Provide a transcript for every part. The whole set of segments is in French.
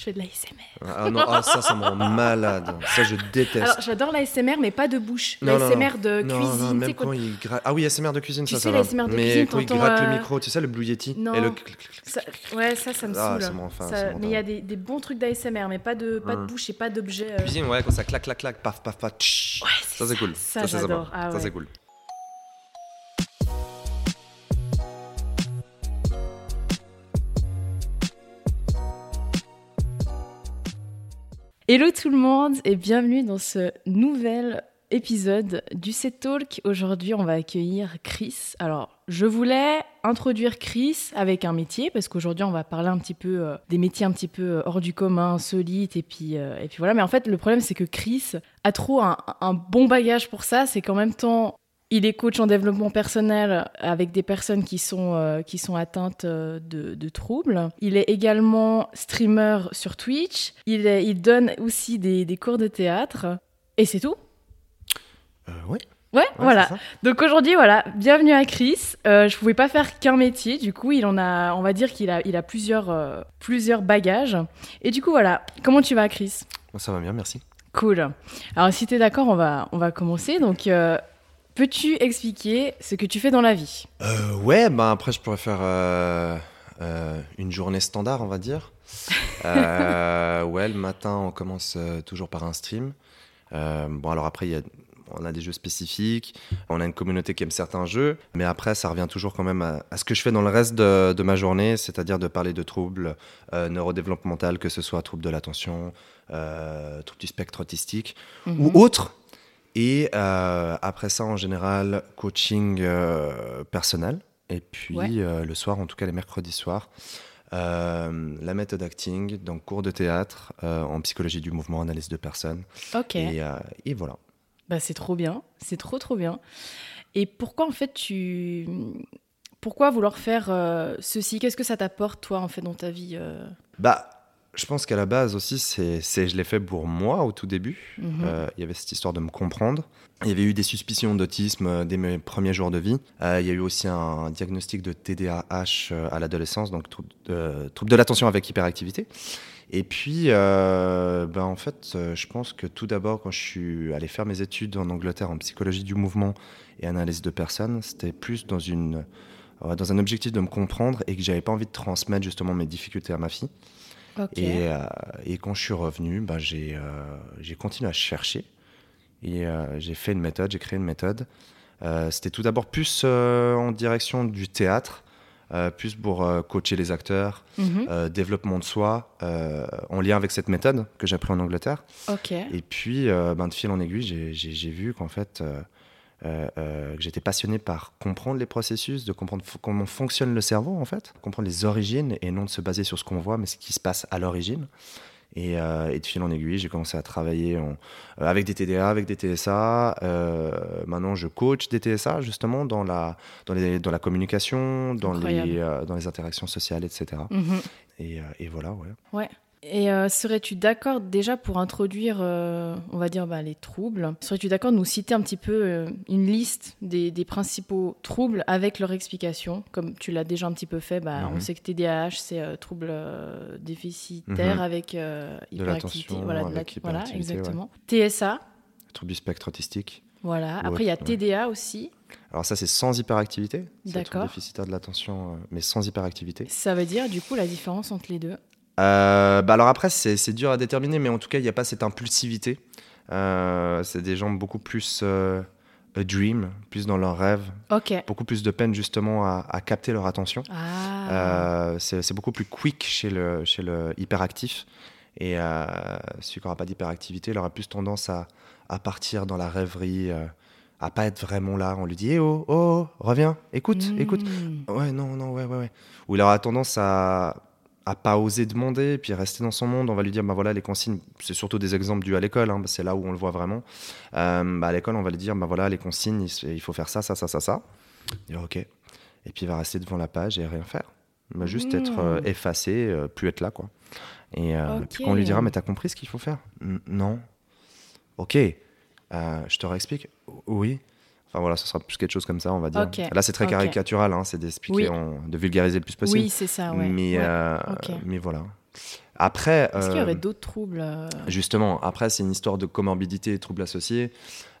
Je fais de l'ASMR. Ah non, ah, ça, ça me rend malade. Ça, je déteste. Alors, j'adore l'ASMR, mais pas de bouche. L'ASMR de Non, cuisine. non, même quand- il gratte. Ah oui, ASMR de cuisine, Tu ça, sais, ça va. de Mais cuisine, quand il gratte euh, le micro, tu sais, le Blue Yeti Non. et le ça-. Ouais, ça, ça me Ah, saoule. ça enfin, Ça- mais il y a des, des bons trucs d'ASMR, mais pas de, pas de Hum. bouche et pas d'objet. euh, Cuisine, ouais, quand ça claque, claque, claque, paf, paf, paf. tch. Ouais, Ça, c'est cool. Ça, j'adore. Ah Ça, c'est cool. Hello tout le monde et bienvenue dans ce nouvel épisode du Set Talk. Aujourd'hui, on va accueillir Chris. Alors, je voulais introduire Chris avec un métier parce qu'aujourd'hui, on va parler un petit peu euh, des métiers un petit peu euh, hors du commun, insolites et puis euh, et voilà. Mais en fait, le problème c'est que Chris a trop un bon bagage pour ça. C'est qu'en même temps, il est coach en développement personnel avec des personnes qui sont, euh, qui sont atteintes euh, de, de troubles. Il est également streamer sur Twitch. Il, est- il donne aussi des, des cours de théâtre. Et c'est tout. Euh, ouais. Ouais, ouais, voilà. Donc aujourd'hui, voilà, bienvenue à Chris. Euh, je pouvais pas faire qu'un métier, du coup, il en a, on va dire qu'il a, il a plusieurs, euh, plusieurs bagages. Et du coup, voilà, comment tu vas, Chris? Ça va bien, merci. Cool. Alors, si tu es d'accord, on va, on va commencer. Donc, euh, peux-tu expliquer ce que tu fais dans la vie? Euh, ouais, bah après, je pourrais faire euh, euh, une journée standard, on va dire. Ouais, le matin, on commence toujours par un stream. Bon, alors après, il y a, on a des jeux spécifiques, on a une communauté qui aime certains jeux, mais après, ça revient toujours quand même à, à ce que je fais dans le reste de, de ma journée, c'est-à-dire de parler de troubles euh, neurodéveloppementaux, que ce soit troubles de l'attention, euh, troubles du spectre autistique Mhm. ou autres. Et euh, après ça, en général, coaching euh, personnel. Et puis Ouais. euh, le soir, en tout cas les mercredis soirs, la méthode acting, donc cours de théâtre en psychologie du mouvement, analyse de personnes. Ok. Et, et voilà. Bah, c'est trop bien, c'est trop trop bien. Et pourquoi en fait tu... Pourquoi vouloir faire ceci? Qu'est-ce que ça t'apporte toi en fait dans ta vie Bah, je pense qu'à la base aussi, c'est, je l'ai fait pour moi au tout début. Mhm. Euh, Il y avait cette histoire de me comprendre. Il y avait eu des suspicions d'autisme euh, dès mes premiers jours de vie. Euh, il y a eu aussi un diagnostic de TDAH à l'adolescence, donc trouble de, trouble de l'attention avec hyperactivité. Et puis, ben, en fait, je pense que tout d'abord, quand je suis allé faire mes études en Angleterre en psychologie du mouvement et analyse de personnes, c'était plus dans, une, dans un objectif de me comprendre et que j'avais pas envie de transmettre justement mes difficultés à ma fille. Et, euh, et quand je suis revenu, ben, j'ai euh, continué à chercher. Et euh, j'ai fait une méthode, j'ai créé une méthode. Euh, C'était tout d'abord plus en direction du théâtre, plus pour coacher les acteurs, Mhm. développement de soi, en lien avec cette méthode que j'ai appris en Angleterre. Et puis, ben, de fil en aiguille, j'ai- j'ai vu qu'en fait, que j'étais passionné par comprendre les processus, de comprendre comment fonctionne le cerveau, en fait, comprendre les origines et non de se baser sur ce qu'on voit, mais ce qui se passe à l'origine. Et, euh, et de fil en aiguille, j'ai commencé à travailler en- euh, avec des TDA, avec des TSA. Euh, maintenant, je coach des TSA justement dans la, dans les, dans la communication, dans les, euh, dans les interactions sociales, etc. Et, euh, et voilà, ouais. Ouais. Et euh, serais-tu d'accord déjà pour introduire, euh, on va dire, bah, les troubles? Serais-tu d'accord de nous citer un petit peu euh, une liste des, des principaux troubles avec leur explication? Comme tu l'as déjà un petit peu fait, bah, on Mhm. sait que TDAH, c'est trouble déficitaire Mhm. avec De hyperactivité. Voilà, de avec la- voilà, ouais. exactement. TSA, Trouble du spectre autistique. voilà. Après, il y a ouais. TDA aussi. Alors ça, c'est sans hyperactivité. C'est D'accord. déficitaire de l'attention, mais sans hyperactivité. Ça veut dire, du coup, la différence entre les deux. Euh, bah alors après, c'est dur à déterminer, mais en tout cas, il n'y a pas cette impulsivité. Euh, c'est des gens beaucoup plus euh, a dream, plus dans leurs rêves, Ok. beaucoup plus de peine justement à, à capter leur attention. Ah. Euh, c'est beaucoup plus quick chez le, chez le hyperactif. Et euh, celui qui n'aura pas d'hyperactivité, il aura plus tendance à, à partir dans la rêverie, euh, à pas être vraiment là. On lui dit Eh oh, oh, reviens, écoute, écoute. Hmm. Ouais, non, non, ouais, ouais, ouais. Ou il aura tendance à à pas oser demander, puis rester dans son monde. On va lui dire, bah voilà, les consignes, c'est surtout des exemples dus à l'école, hein, c'est là où on le voit vraiment. Euh, bah, à l'école, on va lui dire, bah voilà, les consignes, il, faut faire ça, ça, ça, ça, ça. Il ok. Et puis il va rester devant la page et rien faire. Il va juste être euh, Mm. effacé, euh, plus être là, quoi. Et euh, puis on lui dira, mais t'as compris ce qu'il faut faire? N- Non. Ok. Euh, je te réexplique Oui. Enfin voilà, ce sera plus quelque chose comme ça, on va dire. Là, c'est très caricatural, hein, c'est d'expliquer, Oui. de vulgariser le plus possible. Oui, c'est ça, ouais. Mais, Ouais. euh, mais voilà. Après, Est-ce qu'il y aurait euh, d'autres troubles euh, Justement, après, c'est une histoire de comorbidité et troubles associés.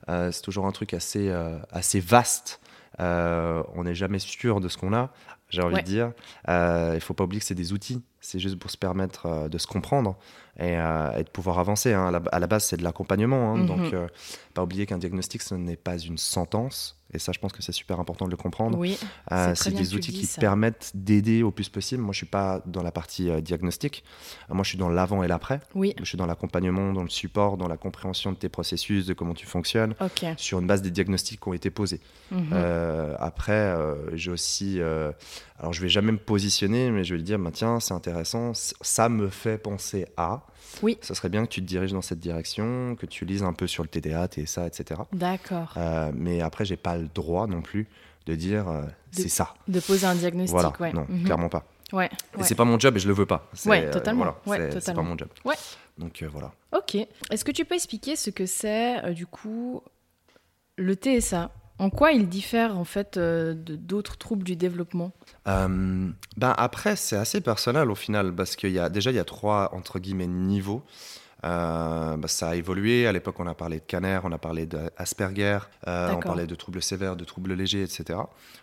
Euh, c'est toujours un truc assez, assez vaste. On n'est jamais sûr de ce qu'on a, j'ai envie Ouais. de dire. Il faut pas oublier que c'est des outils. C'est juste pour se permettre de se comprendre et, euh, et de pouvoir avancer. hein. À, la, à la base, c'est de l'accompagnement. hein. Mhm. Donc, euh, pas oublier qu'un diagnostic, ce n'est pas une sentence. Et ça, je pense que c'est super important de le comprendre. Oui, Euh, c'est des outils qui ça. permettent d'aider au plus possible. Moi, je suis pas dans la partie euh, diagnostic. Moi, je suis dans l'avant et l'après. oui. Je suis dans l'accompagnement, dans le support, dans la compréhension de tes processus, de comment tu fonctionnes, sur une base des diagnostics qui ont été posés. Mhm. Euh, après, j'ai aussi. alors, je vais jamais me positionner, mais je vais dire bah, tiens, c'est intéressant, ça me fait penser à. Oui. Ce serait bien que tu te diriges dans cette direction, que tu lises un peu sur le TDA, TSA, etc. D'accord. Euh, mais après, j'ai pas le droit non plus de dire euh, c'est ça. De poser un diagnostic, Voilà, ouais. non, Mhm. clairement pas. Ouais. Et ouais. c'est pas mon job et je le veux pas. Ouais, euh, totalement. voilà, Ouais, c'est- pas mon job. Ouais. Donc euh, voilà. Ok. Est-ce que tu peux expliquer ce que c'est, euh, du coup, le TSA En quoi il diffère, en fait, euh, d'autres troubles du développement? Euh, ben après, c'est assez personnel au final, parce qu'il y a déjà il y a trois entre guillemets niveaux. Euh, bah, ça a évolué. À l'époque, on a parlé de Canner, on a parlé d'Asperger, on parlait de troubles sévères, de troubles légers, etc.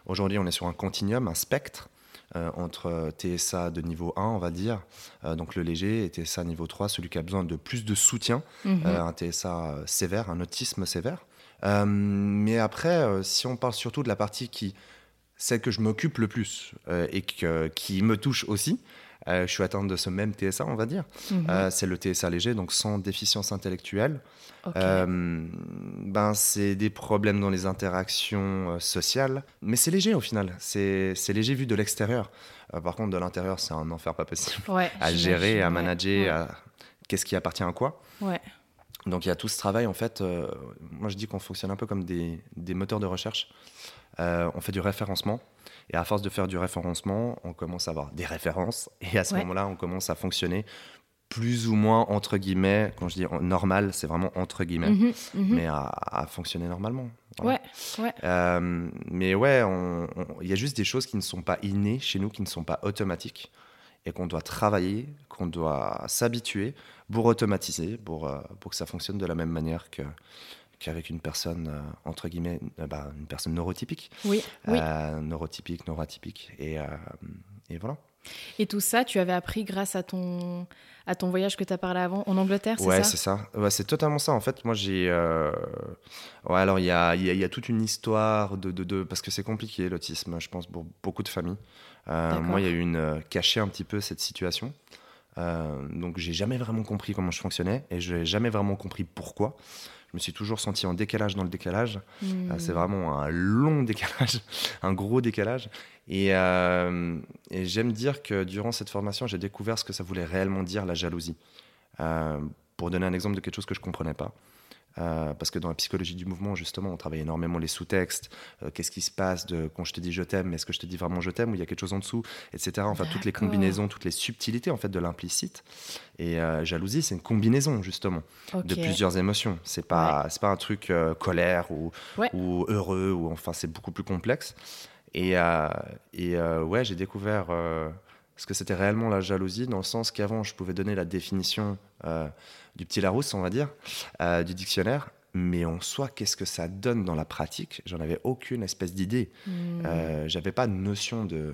Aujourd'hui, on est sur un continuum, un spectre entre TSA de niveau 1, on va dire, euh, donc le léger, et TSA niveau 3, celui qui a besoin de plus de soutien, Mhm. euh, un TSA sévère, un autisme sévère. Euh, mais après, euh, si on parle surtout de la partie qui, celle que je m'occupe le plus euh, et que- qui me touche aussi, je suis atteint de ce même TSA, on va dire. Mhm. C'est le TSA léger, donc sans déficience intellectuelle. Ben, c'est des problèmes dans les interactions sociales, mais c'est léger au final. C'est c'est léger vu de l'extérieur. Euh, par contre, de l'intérieur, c'est un enfer pas possible ouais, à gérer, à manager, ouais. à qu'est-ce qui appartient à quoi. Ouais. Donc il y a tout ce travail, en fait, euh, moi je dis qu'on fonctionne un peu comme des, des moteurs de recherche. Euh, on fait du référencement, et à force de faire du référencement, on commence à avoir des références, et à ce Ouais. moment-là, on commence à fonctionner plus ou moins, entre guillemets, quand je dis normal, c'est vraiment entre guillemets, Mhm, mhm. mais à, à fonctionner normalement. Voilà. Ouais, ouais. Euh, mais ouais, il y a juste des choses qui ne sont pas innées chez nous, qui ne sont pas automatiques, et qu'on doit travailler, qu'on doit s'habituer pour automatiser, pour, euh, pour que ça fonctionne de la même manière que qu'avec une personne euh, entre guillemets euh, bah, une personne neurotypique. Oui, oui. Euh, neurotypique neuroatypique et, et voilà. Et tout ça, tu avais appris grâce à ton, à ton voyage que tu as parlé avant en Angleterre, c'est ouais ça? c'est ça. Ouais, c'est totalement ça. En fait moi j'ai euh, ouais alors il y a, y a- y a toute une histoire de, de, de- parce que c'est compliqué l'autisme je pense pour beaucoup de familles. Moi il y a eu une euh, caché un petit peu cette situation Euh, donc j'ai jamais vraiment compris comment je fonctionnais et je n'ai jamais vraiment compris pourquoi je me suis toujours senti en décalage dans le décalage Hmm. Euh, C'est vraiment un long décalage, un gros décalage. Et, euh, et j'aime dire que durant cette formation, j'ai découvert ce que ça voulait réellement dire la jalousie. Euh, pour donner un exemple de quelque chose que je comprenais pas. Euh, parce que dans la psychologie du mouvement, justement, on travaille énormément les sous-textes. Euh, Qu'est-ce qui se passe de, quand je te dis je t'aime Est-ce que je te dis vraiment je t'aime ou il y a quelque chose en dessous Etc. Enfin, toutes les combinaisons, toutes les subtilités en fait de l'implicite. Et euh, jalousie, c'est une combinaison justement de plusieurs émotions. C'est pas, c'est pas un truc colère ou, Ouais. ou heureux ou enfin c'est beaucoup plus complexe. Et, et ouais, j'ai découvert ce que c'était réellement la jalousie dans le sens qu'avant je pouvais donner la définition du petit Larousse, on va dire, euh, du dictionnaire. Mais en soi, qu'est-ce que ça donne dans la pratique? J'en avais aucune espèce d'idée. Hmm. Euh, J'avais pas de notion de,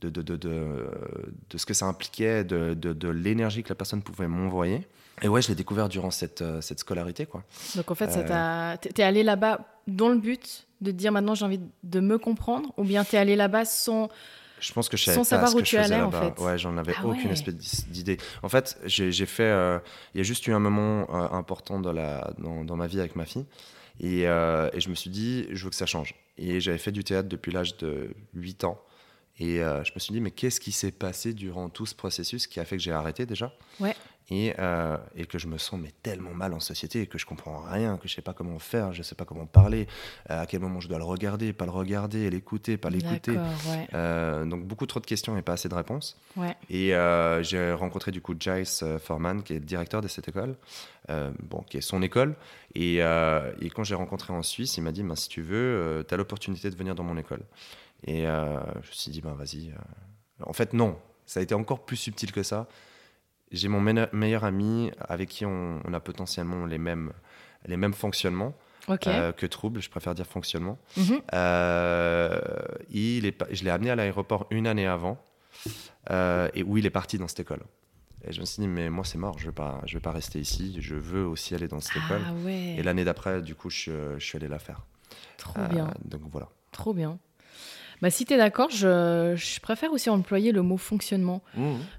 de, de, de, de, ce que ça impliquait, de, de, l'énergie que la personne pouvait m'envoyer. Et ouais, je l'ai découvert durant cette, euh, cette scolarité, quoi. Donc en fait, Euh, t'es allé là-bas dans le but de dire maintenant j'ai envie de me comprendre? Ou bien t'es allé là-bas sans. Je pense que je Sans savais pas savoir ce où que tu je faisais allais, en là-bas. fait. Ouais, j'en avais Ah aucune ouais. espèce d'idée. En fait, j'ai j'ai fait. euh, Il y a juste eu un moment euh, important dans, la, dans, dans ma vie avec ma fille. Et, euh, et je me suis dit, je veux que ça change. Et j'avais fait du théâtre depuis l'âge de 8 ans. Et euh, je me suis dit, mais qu'est-ce qui s'est passé durant tout ce processus qui a fait que j'ai arrêté déjà? Ouais. Et, euh, et que je me sens mais tellement mal en société que je comprends rien, que je sais pas comment faire, je sais pas comment parler, euh, à quel moment je dois le regarder, pas le regarder, l'écouter, pas l'écouter. Ouais. Euh, donc beaucoup trop de questions et pas assez de réponses. ouais. Et euh, j'ai rencontré du coup Jace Forman, qui est le directeur de cette école, bon, qui est son école. Et, et quand j'ai rencontré en Suisse, il m'a dit, ben, si tu veux, tu as l'opportunité de venir dans mon école. Et je me suis dit, ben vas-y. En fait, non, ça a été encore plus subtil que ça. J'ai mon meilleur ami avec qui on, on a potentiellement les mêmes, les mêmes fonctionnements euh, que troubles, je préfère dire fonctionnement. Mhm. Euh, il est, je l'ai amené à l'aéroport une année avant, euh, et où il est parti dans cette école. Et je me suis dit, mais moi c'est mort, je vais pas, je vais pas rester ici, je veux aussi aller dans cette école. Ah ouais. Et l'année d'après, du coup, je, je suis allé la faire. Trop bien. donc voilà. Trop bien. Bah, si tu es d'accord, je, je préfère aussi employer le mot fonctionnement.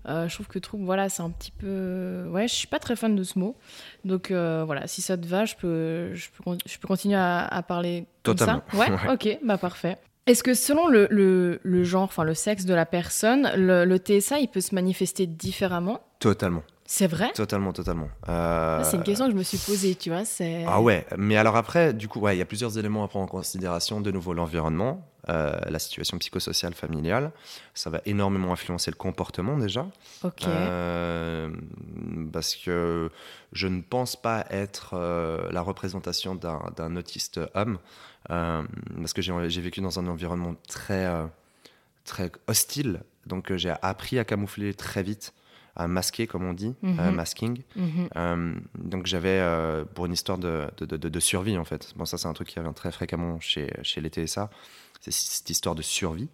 Euh, je trouve que trouble, voilà, c'est un petit peu. Ouais, je suis pas très fan de ce mot. Donc euh, voilà, si ça te va, je peux, je peux, je peux continuer à, à parler comme Totalement. ça. Ouais, Ouais. ok, bah parfait. Est-ce que selon le, le, le genre, enfin le sexe de la personne, le, le TSA, il peut se manifester différemment? Totalement, C'est vrai totalement, totalement. Euh, C'est une question que je me suis posée, tu vois. Ah ouais, mais alors après, du coup, ouais, il y a plusieurs éléments à prendre en considération. De nouveau, l'environnement, euh, la situation psychosociale familiale, ça va énormément influencer le comportement déjà. Ok. Euh, parce que je ne pense pas être la représentation d'un autiste homme, parce que j'ai vécu dans un environnement très, très hostile, donc j'ai appris à camoufler très vite, à masquer comme on dit, euh, masking. Mhm. Euh, donc j'avais, euh, pour une histoire de, de, de- de survie en fait, bon ça c'est un truc qui revient très fréquemment chez, chez les TSA, c'est cette histoire de survie.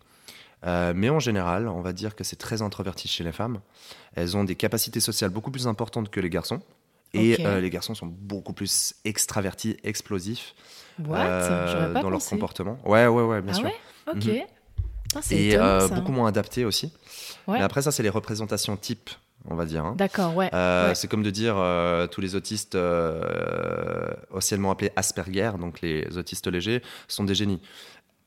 Euh, mais en général, on va dire que c'est très introverti chez les femmes. Elles ont des capacités sociales beaucoup plus importantes que les garçons. Et euh, les garçons sont beaucoup plus extravertis, explosifs What? euh, J'aurais pas dans leur comportement. Ouais, ouais, ouais, bien ah sûr. ouais? Ok. C'est Et étonnant, ça. beaucoup moins adaptés aussi. Ouais. Mais après, ça, c'est les représentations types, on va dire. hein. D'accord, ouais. Euh, ouais. C'est comme de dire euh, tous les autistes euh, anciennement appelés Asperger, donc les autistes légers, sont des génies.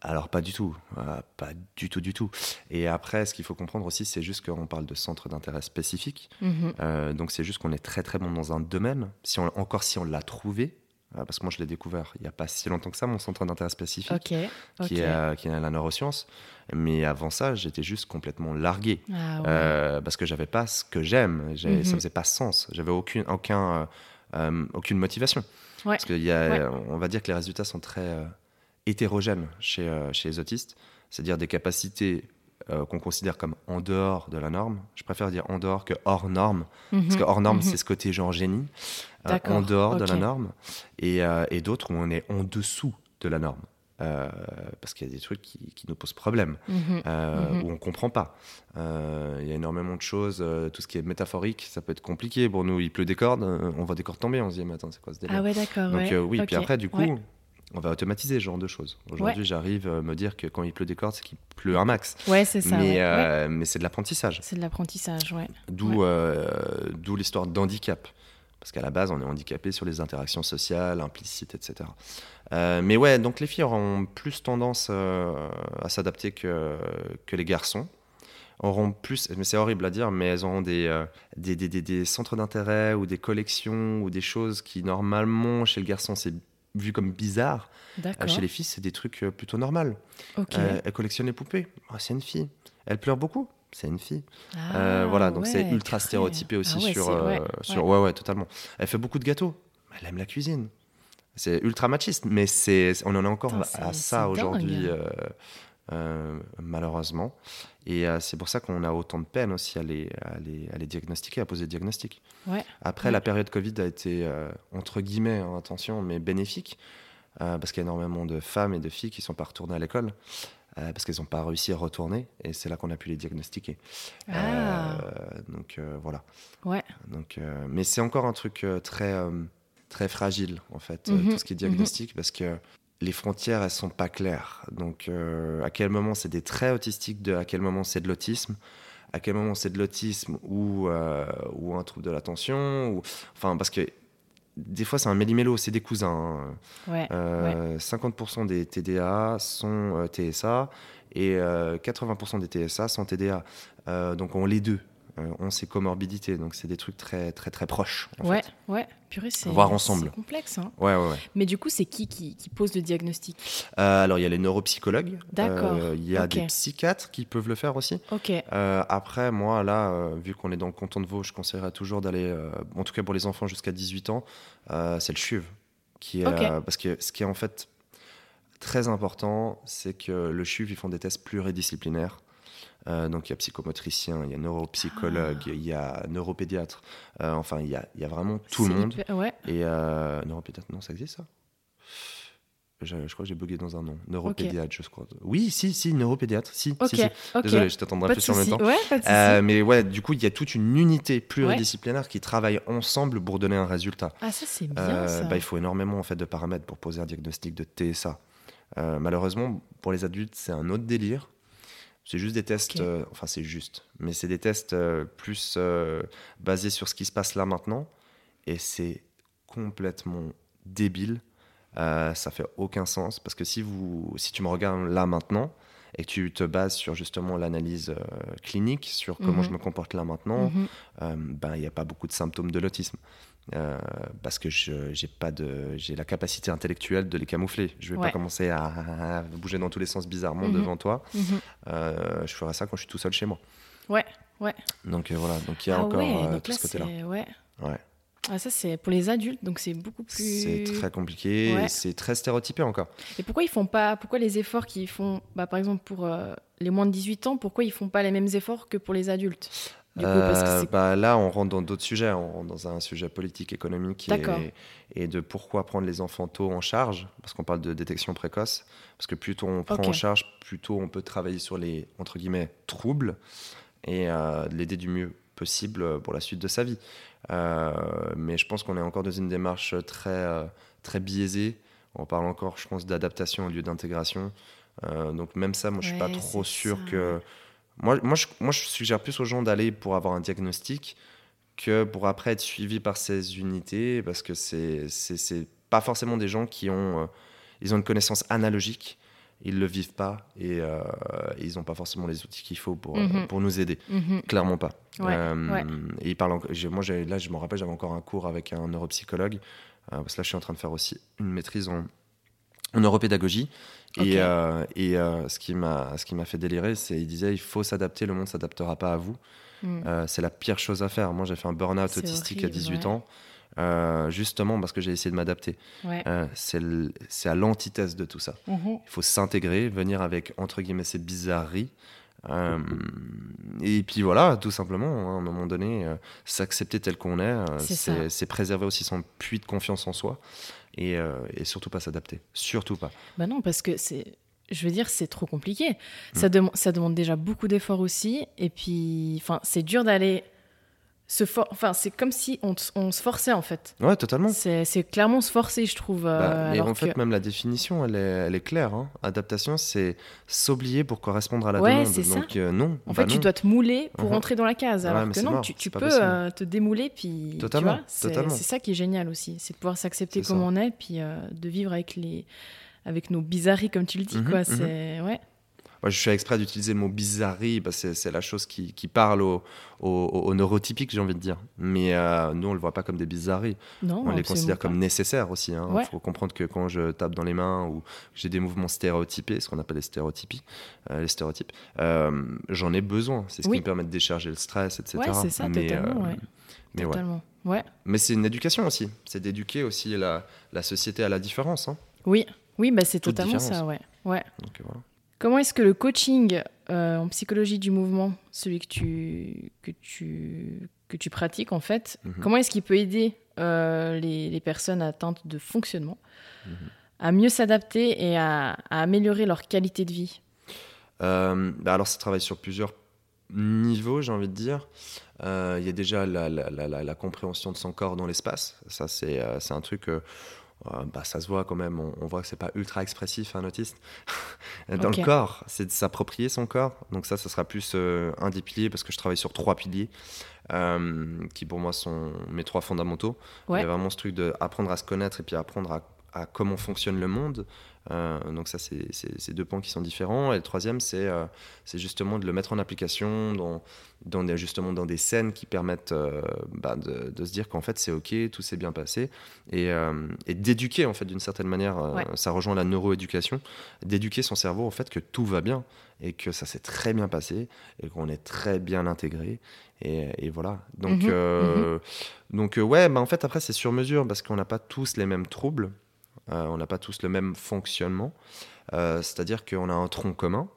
Alors pas du tout, euh, pas du tout, du tout. Et après, ce qu'il faut comprendre aussi, c'est juste qu'on parle de centres d'intérêt spécifiques. Mhm. Donc c'est juste qu'on est très très bon dans un domaine. Si on, encore si on l'a trouvé, parce que moi je l'ai découvert il n'y a pas si longtemps que ça, mon centre d'intérêt spécifique, qui, est, qui est la neuroscience. Mais avant ça, j'étais juste complètement largué. Ah ouais. Euh, parce que j'avais pas ce que j'aime, Mhm. ça faisait pas sens, j'avais aucune, aucun, euh, euh, aucune motivation. Ouais. Parce qu'il y a, Ouais. on va dire que les résultats sont très euh, hétérogènes chez, chez les autistes, c'est-à-dire des capacités qu'on considère comme en dehors de la norme. Je préfère dire en dehors que hors norme, parce Mhm. que hors norme, Mhm. c'est ce côté genre génie, en dehors de la norme, et, et d'autres où on est en dessous de la norme. Euh, parce qu'il y a des trucs qui, qui nous posent problème Mhm. euh, Mhm. où on comprend pas. Euh, Il y a énormément de choses, tout ce qui est métaphorique, ça peut être compliqué. Pour nous, il pleut des cordes, on voit des cordes tomber, on se dit, mais attends, c'est quoi ce délire? Ah ouais, d'accord. Donc ouais. oui, puis après, du coup, Ouais. on va automatiser ce genre de choses. Aujourd'hui, j'arrive à me dire que quand il pleut des cordes, c'est qu'il pleut un max. Ouais, c'est ça. mais mais c'est de l'apprentissage. C'est de l'apprentissage, ouais. D'où d'où l'histoire d'handicap. Parce qu'à la base, on est handicapé sur les interactions sociales, implicites, etc. Euh, mais ouais, donc les filles auront plus tendance euh, à s'adapter que, que les garçons. Auront plus, mais c'est horrible à dire, mais elles auront des, euh, des, des, des- des centres d'intérêt ou des collections ou des choses qui, normalement, chez le garçon, c'est vu comme bizarre. Chez les filles, c'est des trucs plutôt normaux. Ok. Euh, elle collectionne les poupées. Ah, c'est une fille. Elle pleure beaucoup. C'est une fille. Ah, Euh, voilà, donc c'est ultra stéréotypé aussi Ah ouais, sur, euh, ouais, sur. Ouais. ouais, totalement. Elle fait beaucoup de gâteaux. Elle aime la cuisine. C'est ultra machiste, mais c'est, on en est encore Putain, à ça aujourd'hui, euh, euh, malheureusement. Et euh, c'est pour ça qu'on a autant de peine aussi à les, à les, à les diagnostiquer, à poser des diagnostics. Ouais. Après, Ouais. la période Covid a été, entre guillemets, hein, attention, mais bénéfique, parce qu'il y a énormément de femmes et de filles qui ne sont pas retournées à l'école. euh, parce qu'elles n'ont pas réussi à retourner, et c'est là qu'on a pu les diagnostiquer. Ah. Euh, donc euh, voilà. Ouais. Donc, mais c'est encore un truc très, très fragile, en fait, Mhm, tout ce qui est diagnostic, parce que les frontières, elles sont pas claires. Donc, euh, à quel moment c'est des traits autistiques, de, à quel moment c'est de l'autisme, à quel moment c'est de l'autisme ou, euh, ou un trouble de l'attention, ou... enfin, parce que des fois, c'est un méli-mélo, c'est des cousins. hein. Ouais. Euh, 50% des TDA sont TSA et euh, 80% des TSA sont TDA. Donc on les deux. Euh, ont ces comorbidités, donc c'est des trucs très très très proches. En Ouais, fait. ouais. Purée, c'est Voir ensemble. c'est complexe. Hein. Ouais, ouais, ouais. Mais du coup, c'est qui, qui qui pose le diagnostic? Euh, alors il y a les neuropsychologues. D'accord, Euh, Il y a des psychiatres qui peuvent le faire aussi. Ok. Euh, après, moi, là, vu qu'on est dans le canton de Vaud, je conseillerais toujours d'aller, en tout cas pour les enfants jusqu'à 18 ans, c'est le CHUV. Qui est, parce que ce qui est en fait très important, c'est que le CHUV, ils font des tests pluridisciplinaires. Euh, donc il y a psychomotricien, il y a neuropsychologue, Ah. il y a neuropédiatre. Euh, enfin, il y a, il y a vraiment tout le monde. hyper- Ouais. Et euh, neuropédiatre, non, ça existe ça? Je, je crois que j'ai bugué dans un nom. Neuropédiatre, je crois. Oui, si, si, neuropédiatre. Si, Ok. si. Désolé, je t'attendrai plus de sur le temps. Ouais. Euh, mais ouais, du coup, il y a toute une unité pluridisciplinaire qui travaille ensemble pour donner un résultat. Ah, ça, c'est bien, Euh, ça. bah, il faut énormément en fait de paramètres pour poser un diagnostic de TSA. Euh, malheureusement, pour les adultes, c'est un autre délire. C'est juste des tests, euh, enfin c'est juste, mais c'est des tests euh, plus euh, basés sur ce qui se passe là maintenant, et c'est complètement débile. Ça fait aucun sens parce que si vous, si tu me regardes là maintenant et que tu te bases sur justement l'analyse clinique, sur comment Mhm. je me comporte là maintenant, Mhm. ben il n'y a pas beaucoup de symptômes de l'autisme Euh, parce que j'ai pas de j'ai la capacité intellectuelle de les camoufler. Je vais Ouais. pas commencer à, à bouger dans tous les sens bizarrement Mhm. devant toi. Mhm. Euh, je ferai ça quand je suis tout seul chez moi. Ouais, ouais. Donc euh, voilà, donc il y a ah encore ouais, donc tout là, ce côté-là. Ouais. Ouais. Ah, ça, c'est pour les adultes, donc c'est beaucoup plus... C'est très compliqué, Ouais. c'est très stéréotypé encore. Et pourquoi ils font pas... Pourquoi les efforts qu'ils font, bah, par exemple, pour les moins de 18 ans, pourquoi ils font pas les mêmes efforts que pour les adultes? Du coup, Euh, bah, là, on rentre dans d'autres sujets. On rentre dans un sujet politique, économique et, et de pourquoi prendre les enfants tôt en charge. Parce qu'on parle de détection précoce. Parce que plus tôt on prend en charge, plus tôt on peut travailler sur les entre guillemets troubles et euh, l'aider du mieux possible pour la suite de sa vie. Euh, mais je pense qu'on est encore dans une démarche très euh, très biaisée. On parle encore, je pense, d'adaptation au lieu d'intégration. Euh, donc même ça, moi, je suis pas trop sûr ça. que moi, moi, je, moi, je suggère plus aux gens d'aller pour avoir un diagnostic que pour après être suivi par ces unités, parce que c'est c'est pas forcément des gens qui ont, euh, ils ont une connaissance analogique, ils le vivent pas et euh, ils n'ont pas forcément les outils qu'il faut pour, Mhm. pour nous aider. Mhm. Clairement pas. Ouais, Euh, ouais. Et ils parlent moi, là, je me rappelle, j'avais encore un cours avec un neuropsychologue, parce que là, je suis en train de faire aussi une maîtrise en, en neuropédagogie. Et, euh, et euh, ce qui m'a ce qui m'a fait délirer, c'est il disait il faut s'adapter, le monde s'adaptera pas à vous. Mm. Euh, c'est la pire chose à faire. Moi, j'ai fait un burn-out autistique à horrible, 18 ouais. ans, justement parce que j'ai essayé de m'adapter. Ouais. C'est à l'antithèse de tout ça. Mhm. Il faut s'intégrer, venir avec, entre guillemets, ces bizarreries. Euh, et puis voilà, tout simplement, hein, à un moment donné, euh, s'accepter tel qu'on est, euh, C'est préserver aussi son puits de confiance en soi et, et surtout pas s'adapter. Surtout pas. Bah non, parce que c'est. Je veux dire, c'est trop compliqué. Mm. Ça, dem- ça demande déjà beaucoup d'efforts aussi. Et puis, c'est dur d'aller se for- Enfin, c'est comme si on, on se forçait, en fait. Ouais, totalement. C'est clairement se forcer, je trouve. euh, Bah, alors en fait, que- même la définition, elle est, elle est claire. hein. Adaptation, c'est s'oublier pour correspondre à la Ouais, demande. ça. Donc euh, non. En bah fait, tu dois te mouler pour Mhm. entrer dans la case. Alors que non, mort, tu, tu peux euh, te démouler, puis. Totalement, c'est ça qui est génial aussi. C'est de pouvoir s'accepter comme ça. on est, puis euh, de vivre avec, les, avec nos bizarreries, comme tu le dis. Mhm, quoi. mhm. C'est. Ouais. Moi, je fais exprès d'utiliser le mot bizarrerie, parce que c'est- la chose qui, qui parle aux au, au neurotypiques, j'ai envie de dire. Mais euh, nous, on le voit pas comme des bizarreries. Non, on les considère pas. comme nécessaires aussi. Il Ouais. faut comprendre que quand je tape dans les mains ou que j'ai des mouvements stéréotypés, ce qu'on appelle les stéréotypies, euh, les stéréotypes, euh, j'en ai besoin. C'est ce Oui. qui me permet de décharger le stress, etc. Ouais, c'est ça, mais, totalement, ouais. mais. Totalement. Ouais. Mais c'est une éducation aussi. C'est d'éduquer aussi la, la société à la différence. hein. Oui, oui bah, c'est totalement ça, ouais. ouais. Donc, voilà. Comment est-ce que le coaching euh, en psychologie du mouvement, celui que tu, que tu, que tu pratiques en fait, Mhm. comment est-ce qu'il peut aider euh, les, les personnes atteintes de fonctionnement Mhm. à mieux s'adapter et à, à améliorer leur qualité de vie? Euh, bah alors, ça travaille sur plusieurs niveaux, j'ai envie de dire. Euh, Il y a déjà la, la- la- la- la compréhension de son corps dans l'espace. Ça, c'est euh, un truc. euh, euh, bah, ça se voit quand même. On, on voit que c'est pas ultra expressif un autiste. dans le corps, c'est de s'approprier son corps. Donc ça, ça sera plus euh, un des piliers parce que je travaille sur trois piliers euh, qui pour moi sont mes trois fondamentaux. Ouais. Il y a vraiment ce truc de apprendre à se connaître et puis apprendre à, à comment fonctionne le monde. Euh, donc ça, c'est deux points qui sont différents. Et le troisième, c'est euh, justement de le mettre en application dans, dans des, justement dans des scènes qui permettent euh, bah, de, de se dire qu'en fait c'est ok, tout s'est bien passé, et, et d'éduquer en fait d'une certaine manière. Ouais. Ça rejoint la neuroéducation, d'éduquer son cerveau au fait que tout va bien et que ça s'est très bien passé et qu'on est très bien intégré. Et, et voilà. Donc, euh, donc ouais, bah, en fait après c'est sur mesure parce qu'on n'a pas tous les mêmes troubles. Euh, on n'a pas tous le même fonctionnement. Euh, C'est-à-dire qu'on a un tronc commun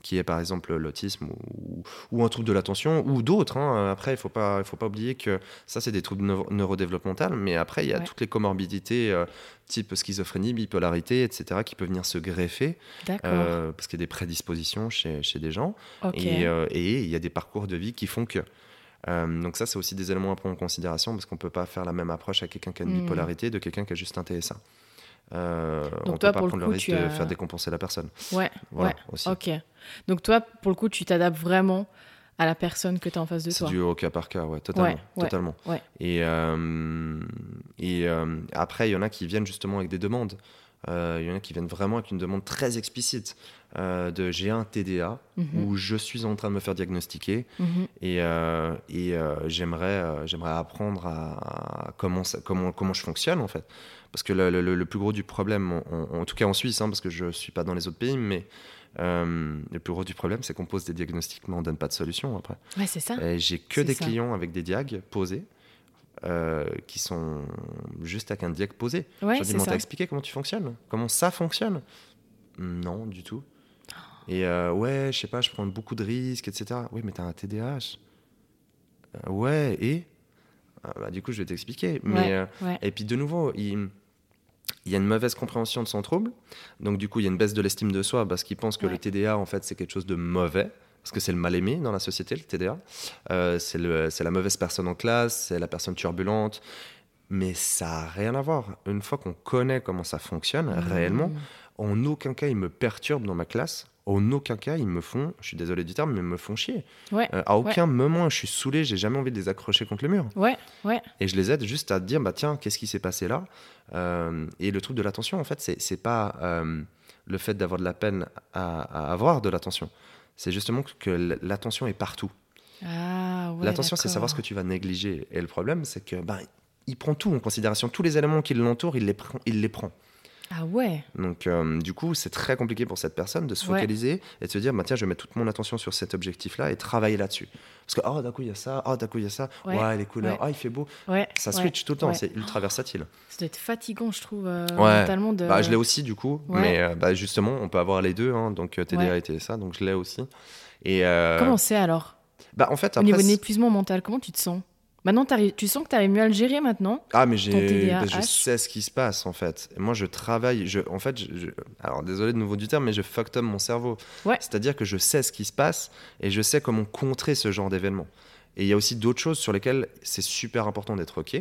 qui est par exemple l'autisme ou, ou un trouble de l'attention ou d'autres. hein. Après, il faut pas, faut pas oublier que ça, c'est des troubles neuro- neurodéveloppementaux, mais après, il y a Ouais. toutes les comorbidités euh, type schizophrénie, bipolarité, etc., qui peuvent venir se greffer euh, parce qu'il y a des prédispositions chez, chez des gens et euh, et il y a des parcours de vie qui font que. Euh, donc ça, c'est aussi des éléments à prendre en considération parce qu'on peut pas faire la même approche à quelqu'un qui a une Hmm. bipolarité de quelqu'un qui a juste un TSA. Euh, on toi, peut pas pour le prendre coup, le risque tu de as- faire décompenser la personne. ouais. Voilà, ouais. aussi. Ok. Donc toi, pour le coup, tu t'adaptes vraiment à la personne que tu as en face de C'est toi. du au cas par cas, ouais, totalement. Ouais, ouais, totalement. ouais. Et, euh, et euh, après, il y en a qui viennent justement avec des demandes. Euh, Il y en a qui viennent vraiment avec une demande très explicite de j'ai un TDA Mhm, ou je suis en train de me faire diagnostiquer mhm. et, et j'aimerais j'aimerais apprendre à, à comment, ça- comment, comment je fonctionne en fait. Parce que le, le- le plus gros du problème, en, tout cas en Suisse, hein, parce que je ne suis pas dans les autres pays, mais euh, le plus gros du problème, c'est qu'on pose des diagnostics, mais on ne donne pas de solution après. Ouais, c'est ça. Et J'ai que des ça. clients avec des diags posés. euh, qui sont juste avec un diag posé. Ouais, je leur dis, expliqué comment tu fonctionnes? Comment ça fonctionne? Non, du tout. Et euh, ouais, je sais pas, je prends beaucoup de risques, etc. Oui, mais t'as un TDAH. Euh, ouais, et? Bah, Du coup, je vais t'expliquer. Mais, Ouais, euh, ouais. et puis de nouveau, il, il y a une mauvaise compréhension de son trouble. Donc du coup, il y a une baisse de l'estime de soi parce qu'il pense que Ouais. le TDA, en fait, c'est quelque chose de mauvais. Parce que c'est le mal aimé dans la société, le TDA. Euh, c'est la mauvaise personne en classe, c'est la personne turbulente. Mais ça n'a rien à voir. Une fois qu'on connaît comment ça fonctionne réellement, Mmh. en aucun cas ils me perturbent dans ma classe. En aucun cas ils me font, je suis désolé du terme, mais ils me font chier. Ouais, Euh, à aucun moment je suis saoulé, j'ai jamais envie de les accrocher contre le mur. ouais, ouais. Et je les aide juste à dire, bah tiens, qu'est-ce qui s'est passé là? Euh, Et le truc de l'attention, en fait, c'est pas euh, le fait d'avoir de la peine à, à avoir de l'attention. C'est justement que l'attention est partout. Ah, ouais. l'attention, c'est savoir ce que tu vas négliger. Et le problème, c'est que bah, il prend tout en considération. Tous les éléments qui l'entourent, il les prend. Il les prend. Ah ouais. Donc, euh, du coup, c'est très compliqué pour cette personne de se Ouais. focaliser et de se dire, bah, tiens, je vais mettre toute mon attention sur cet objectif-là et travailler là-dessus. Parce que, oh, d'un coup, il y a ça, oh, d'un coup, il y a ça, Ouais. ouais, les couleurs, Ouais. oh, il fait beau. Ouais. Ça switch tout le temps, c'est ultra versatile. Ça doit être fatigant, je trouve, euh, mentalement. De... Bah, je l'ai aussi, du coup, mais euh, bah, justement, on peut avoir les deux, hein, donc TDA et TSA, donc je l'ai aussi. Et, Comment c'est alors? Bah, en fait, Au après, niveau de l'épuisement mental, comment tu te sens? Maintenant, tu sens que tu arrives mieux à le gérer maintenant Ah, mais j'ai, bah, je sais ce qui se passe en fait. Et moi, je travaille. Je, en fait, je, je- alors désolé de nouveau du terme, mais je fucked up mon cerveau. Ouais. C'est-à-dire que je sais ce qui se passe et je sais comment contrer ce genre d'événement. Et il y a aussi d'autres choses sur lesquelles c'est super important d'être ok.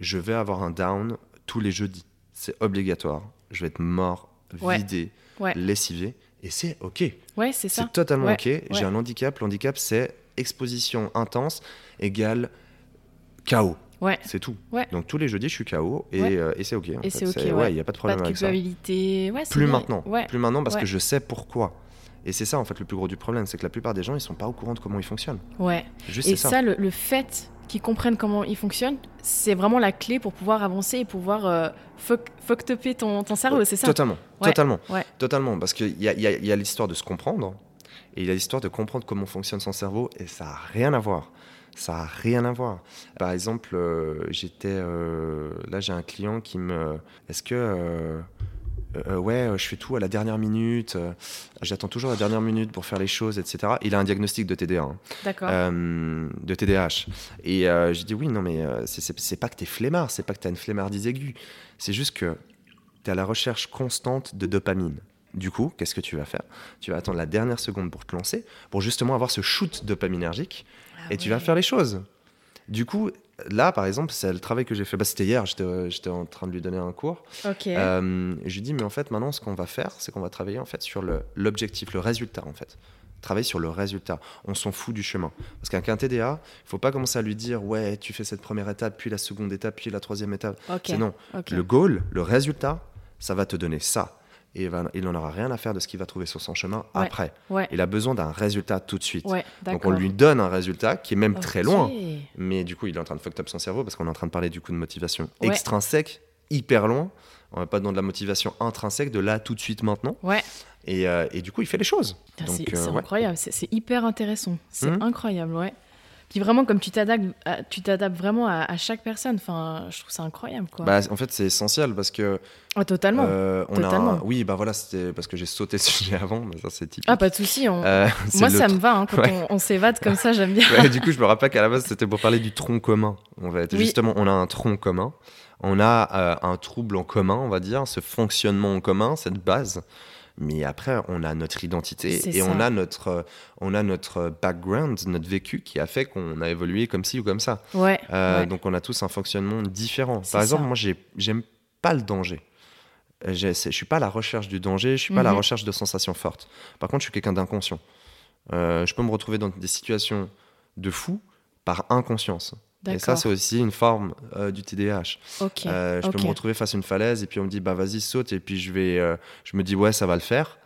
Je vais avoir un down tous les jeudis. C'est obligatoire. Je vais être mort, Ouais. vidé, Ouais. lessivé, et c'est ok. Ouais, c'est ça. C'est totalement ok. J'ai un handicap. Le handicap, c'est exposition intense égale chaos. Ouais. C'est tout. Ouais. Donc tous les jeudis, je suis KO et, Ouais. euh, et c'est ok. en Et c'est ok, ouais. il n'y a pas de Pas problème avec ça. Plus bien. maintenant. Plus maintenant parce que je sais pourquoi. Et c'est ça en fait le plus gros du problème, c'est que la plupart des gens ils sont pas au courant de comment ils fonctionnent. ouais. Juste Et c'est ça, ça. le, le fait qu'ils comprennent comment ils fonctionnent, c'est vraiment la clé pour pouvoir avancer et pouvoir euh, fuck, ton, ton cerveau, c'est ça? Totalement, totalement, totalement. Parce qu'il y a, y a- y a l'histoire de se comprendre et il y a l'histoire de comprendre comment fonctionne son cerveau et ça a rien à voir. Ça a rien à voir. Par exemple, euh, j'étais euh, là, j'ai un client qui me. Est-ce que euh, ouais, je fais tout à la dernière minute. euh, J'attends toujours la dernière minute pour faire les choses, etc. Il a un diagnostic de TDA. hein. D'accord. euh, de TDAH. Et j'ai dit oui, non, mais c'est pas que t'es flemmard, c'est pas que t'as une flemmardise aiguë. C'est juste que t'es à la recherche constante de dopamine. Du coup, qu'est-ce que tu vas faire? Tu vas attendre la dernière seconde pour te lancer, pour justement avoir ce shoot dopaminergique, Ah et tu vas faire les choses. Du coup, là, par exemple, c'est le travail que j'ai fait. Bah, C'était hier, j'étais euh, j'étais en train de lui donner un cours. Ok. Euh, et je lui dis, mais en fait, maintenant, ce qu'on va faire, c'est qu'on va travailler en fait sur l'objectif, le, résultat, en fait. Travailler sur le résultat. On s'en fout du chemin. Parce qu'avec un TDA, il faut pas commencer à lui dire, ouais, tu fais cette première étape, puis la seconde étape, puis la troisième étape. ok. C'est non. Le goal, le résultat, ça va te donner ça. Et il va- il n'en aura rien à faire de ce qu'il va trouver sur son chemin Ouais. après. Ouais. Il a besoin d'un résultat tout de suite. Ouais, Donc on lui donne un résultat qui est même très loin. Mais du coup, il est en train de fuck up son cerveau parce qu'on est en train de parler du coup de motivation extrinsèque, hyper loin. On va pas dans de la motivation intrinsèque, de là tout de suite maintenant. Ouais. Et, euh, et du coup, il fait les choses. C'est euh, incroyable, c'est hyper intéressant. C'est Mhm. incroyable, ouais. Puis vraiment, comme tu t'adaptes, tu t'adaptes vraiment à, à chaque personne. Enfin, je trouve ça incroyable, quoi. Bah, en fait, c'est essentiel parce que. Ah, totalement. euh, on a Totalement. un- Oui, bah voilà, c'était parce que j'ai sauté ce sujet avant, mais ça, c'est typique. Ah, pas de souci. on- Euh, Moi, ça me va. hein, quand Ouais. on, on s'évade comme ça, j'aime bien. Ouais, du coup, je me rappelle qu'à la base, c'était pour parler du tronc commun. Fait, Oui. justement, on a un tronc commun. On a euh, un trouble en commun, on va dire, ce fonctionnement en commun, cette base. Mais après, on a notre identité et on a notre, on a notre background, notre vécu qui a fait qu'on a évolué comme ci ou comme ça. Ouais. Euh, ouais. Donc, on a tous un fonctionnement différent. Par exemple, ça. moi, j'ai- j'aime pas le danger. Euh, Je suis pas à la recherche du danger, je suis pas à la Mhm. recherche de sensations fortes. Par contre, je suis quelqu'un d'inconscient. Euh, je peux me retrouver dans des situations de fou par inconscience. Et ça, c'est aussi une forme euh, du TDAH. Euh, je peux me retrouver face à une falaise et puis on me dit bah vas-y saute et puis je vais, euh, je me dis ouais ça va le faire.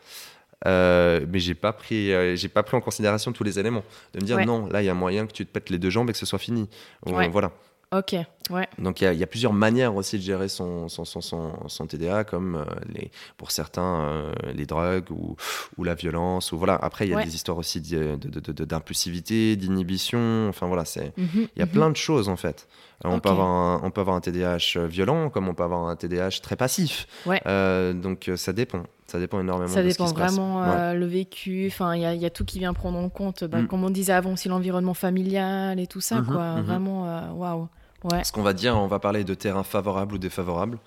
Mais j'ai pas pris, j'ai pas pris en considération tous les éléments. De me dire Ouais. non, là il y a moyen que tu te pètes les deux jambes et que ce soit fini. Ouais. Voilà. Ok. Ouais. Donc il y, a- il y a plusieurs manières aussi de gérer son, son, son, son, son TDA, comme euh, les, pour certains euh, les drogues ou, ou la violence. Ou voilà. Après il y a Ouais. des histoires aussi de- d'impulsivité, d'inhibition. Enfin voilà, il y a mhm. plein de choses en fait. Euh, On, peut avoir un, on peut avoir un TDAH violent, comme on peut avoir un TDAH très passif. Ouais. Euh, donc euh, ça dépend. Ça dépend énormément Ça de ce qui dépend se passe. vraiment Ouais. euh, le vécu. Enfin, il y, a- il y a tout qui vient prendre en compte. Bah, Mm. Comme on disait avant, aussi l'environnement familial et tout ça, Mhm, quoi. Vraiment, euh, waouh. Ouais. Ce qu'on va dire, on va parler de terrain favorable ou défavorable,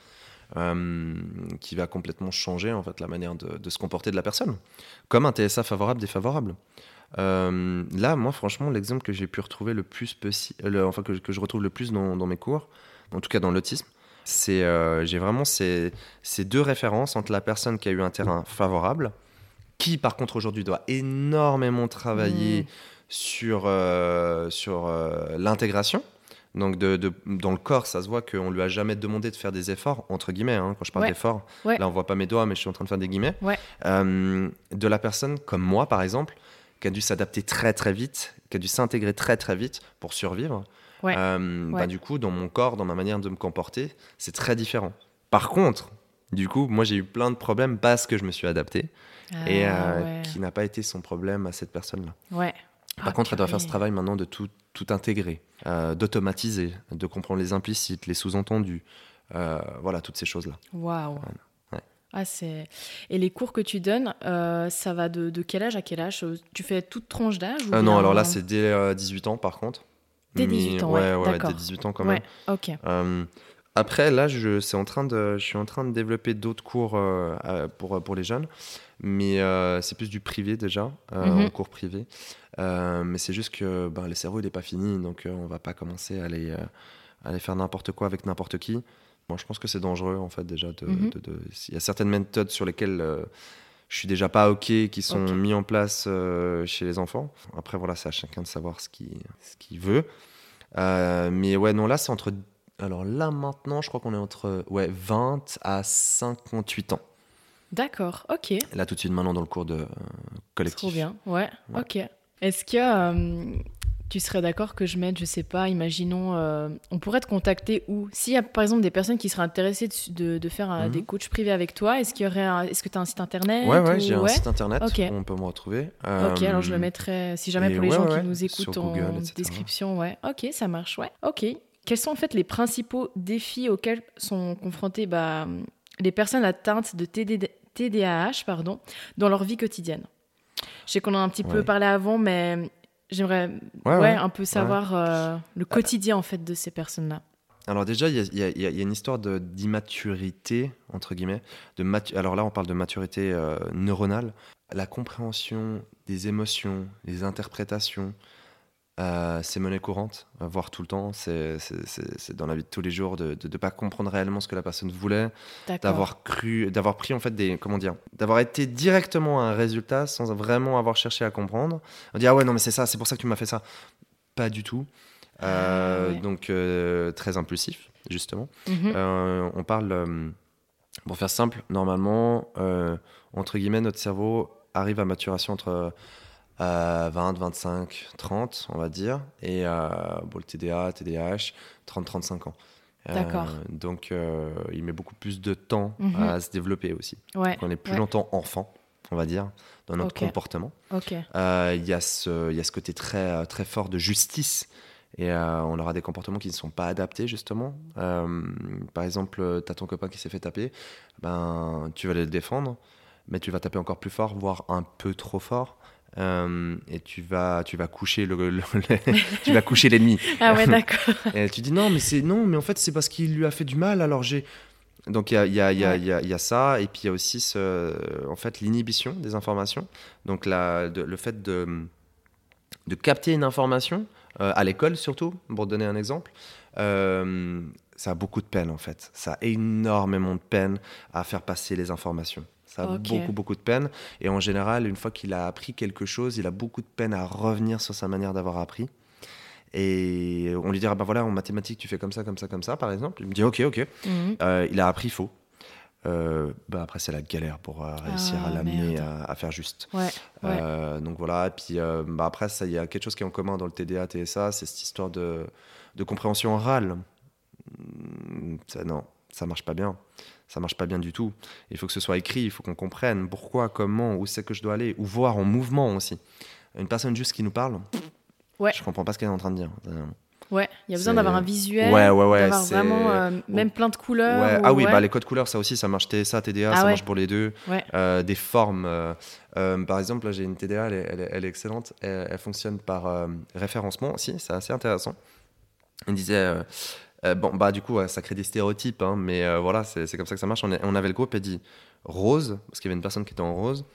euh, qui va complètement changer en fait la manière de, de se comporter de la personne, comme un TSA favorable, défavorable. Euh, là, moi, franchement, l'exemple que j'ai pu retrouver le plus, le- enfin que, que je retrouve le plus dans, dans mes cours, en tout cas dans l'autisme, c'est euh, j'ai vraiment ces, ces deux références entre la personne qui a eu un terrain favorable, qui par contre aujourd'hui doit énormément travailler Mm. sur, euh, sur euh, l'intégration. Donc de, de- dans le corps, ça se voit qu'on lui a jamais demandé de faire des efforts, entre guillemets, hein, quand je parle Ouais. d'efforts. Ouais. Là, on voit pas mes doigts, mais je suis en train de faire des guillemets. Ouais. Euh, de la personne comme moi, par exemple, qui a dû s'adapter très très vite, qui a dû s'intégrer très très vite pour survivre. Euh, bah, du coup, dans mon corps, dans ma manière de me comporter, c'est très différent. Par contre, du coup, moi j'ai eu plein de problèmes parce que je me suis adapté et Ah, euh, ouais. qui n'a pas été son problème à cette personne-là. Par Ah, contre, elle doit faire ce travail maintenant de tout, tout intégrer, euh, d'automatiser, de comprendre les implicites, les sous-entendus, euh, voilà, toutes ces choses-là. Waouh. Ouais. Ah, c'est... Et les cours que tu donnes, euh, ça va de, de quel âge à quel âge? Tu fais toute tranche d'âge ou non, alors là, c'est dès euh, 18 ans, par contre. Dès Mais- 18 ans, ouais, ouais, ouais, d'accord. dès 18 ans quand même. Ouais, ok. Après, là, je, c'est en train de, je suis en train de développer d'autres cours euh, euh, pour, pour les jeunes, mais euh, c'est plus du privé déjà, euh, Mhm. en cours privé. Mais c'est juste que ben, le cerveau, il n'est pas fini, donc on va pas commencer à aller, à aller faire n'importe quoi avec n'importe qui. Moi, je pense que c'est dangereux, en fait, déjà. de- Mhm. de- de- Il y a certaines méthodes sur lesquelles je suis déjà pas OK, qui sont Ok. mis en place chez les enfants. Après, voilà, c'est à chacun de savoir ce qu'il ce qu'il veut. Mais ouais, non, là, c'est entre. Alors là, maintenant, je crois qu'on est entre ouais, 20 à 58 ans. D'accord, ok. Là, tout de suite, maintenant, dans le cours de euh, collectif. Trop bien, ouais, Ouais. ok. Est-ce que euh, tu serais d'accord que je mette, je sais pas, imaginons, euh, on pourrait te contacter où? S'il y a par exemple des personnes qui seraient intéressées de, de- de faire un- Mhm. des coachs privés avec toi, est-ce qu'il y aurait, un- est-ce que tu as un site internet Ouais, ouais, ou- j'ai un site internet Ok. où on peut me retrouver. Ok, alors je le Euh, mettrai, si jamais pour les ouais, gens qui nous sur écoutent en Google, etc. description, ouais. Ok, ça marche, ouais. Ok. Quels sont en fait les principaux défis auxquels sont confrontés bah, les personnes atteintes de TD TDAH pardon, dans leur vie quotidienne? Je sais qu'on en a un petit peu parlé avant, mais j'aimerais Ouais, ouais, ouais. un peu savoir euh, le quotidien en fait de ces personnes-là. Alors déjà, il y a, y y une histoire d'immaturité, entre guillemets. De Alors là, on parle de maturité euh, neuronale. La compréhension des émotions, les interprétations, euh, c'est monnaie courante, euh, voire tout le temps. C'est dans la vie de tous les jours de ne pas comprendre réellement ce que la personne voulait, d'avoir cru, d'avoir pris en fait des, comment dire, d'avoir été directement à un résultat sans vraiment avoir cherché à comprendre. On dit ah ouais non mais c'est ça, c'est pour ça que tu m'as fait ça. Pas du tout. Euh, Ah, ouais. Donc euh, très impulsif justement. Mhm. Euh, on parle, euh, pour faire simple, normalement, euh, entre guillemets, notre cerveau arrive à maturation entre euh, 20, 25, 30, on va dire, et euh, bon, le TDA, TDAH, 30, 35 ans. Euh, D'accord. donc, euh, il met beaucoup plus de temps Mhm. à se développer aussi. Ouais. Donc, on est plus ouais. longtemps enfant. on va dire, dans notre comportement. Ok. Il y, a ce- il y a ce côté très, très fort de justice. Et on aura des comportements qui ne sont pas adaptés, justement. Par exemple, tu as ton copain qui s'est fait taper, ben, tu vas aller le défendre, mais tu vas taper encore plus fort, voire un peu trop fort. Euh, et tu vas, tu vas coucher le, le- le- tu vas coucher l'ennemi. Ah ouais, d'accord. Et tu dis non, mais c'est non, mais en fait c'est parce qu'il lui a fait du mal. Alors j'ai donc il y a, y, a, y, a, Ouais. y a- il y a ça et puis il y a aussi ce, en fait l'inhibition des informations. Donc la, de- le fait de de capter une information euh, à l'école surtout, pour donner un exemple. euh, ça a beaucoup de peine en fait. Ça a énormément de peine à faire passer les informations. Ça a beaucoup, beaucoup de peine. Et en général, une fois qu'il a appris quelque chose, il a beaucoup de peine à revenir sur sa manière d'avoir appris. Et on lui dira, ben voilà, en mathématiques, tu fais comme ça, comme ça, comme ça, par exemple. Il me dit, ok, ok. Mhm. Euh, il a appris faux. Euh, bah après, c'est la galère pour euh, réussir Ah, à l'amener à, à faire juste. Ouais. Ouais. Euh, donc voilà, et puis bah après, ça, il y a quelque chose qui est en commun dans le TDA, TSA, c'est cette histoire de, de compréhension orale. Hmm, Ça, non, ça marche pas bien. Ça marche pas bien du tout. Il faut que ce soit écrit, il faut qu'on comprenne pourquoi, comment, où c'est que je dois aller, ou voir en mouvement aussi. Une personne juste qui nous parle, Ouais. je comprends pas ce qu'elle est en train de dire. Ouais, il y a besoin d'avoir un visuel, Ouais, ouais, ouais, d'avoir vraiment euh, même plein de couleurs. Ou- Ah oui, bah, les codes couleurs, ça aussi, ça marche TSA, TDA, Ah ça marche pour les deux. Euh, des formes. euh, par exemple, là, j'ai une TDA, elle est, elle est- elle est excellente. Elle, elle fonctionne par référencement aussi, c'est assez intéressant. Il disait. Euh, bon, bah, du coup, ouais, ça crée des stéréotypes, hein, mais euh, voilà, c'est comme ça que ça marche. On, est- on avait le groupe, elle dit rose, parce qu'il y avait une personne qui était en rose.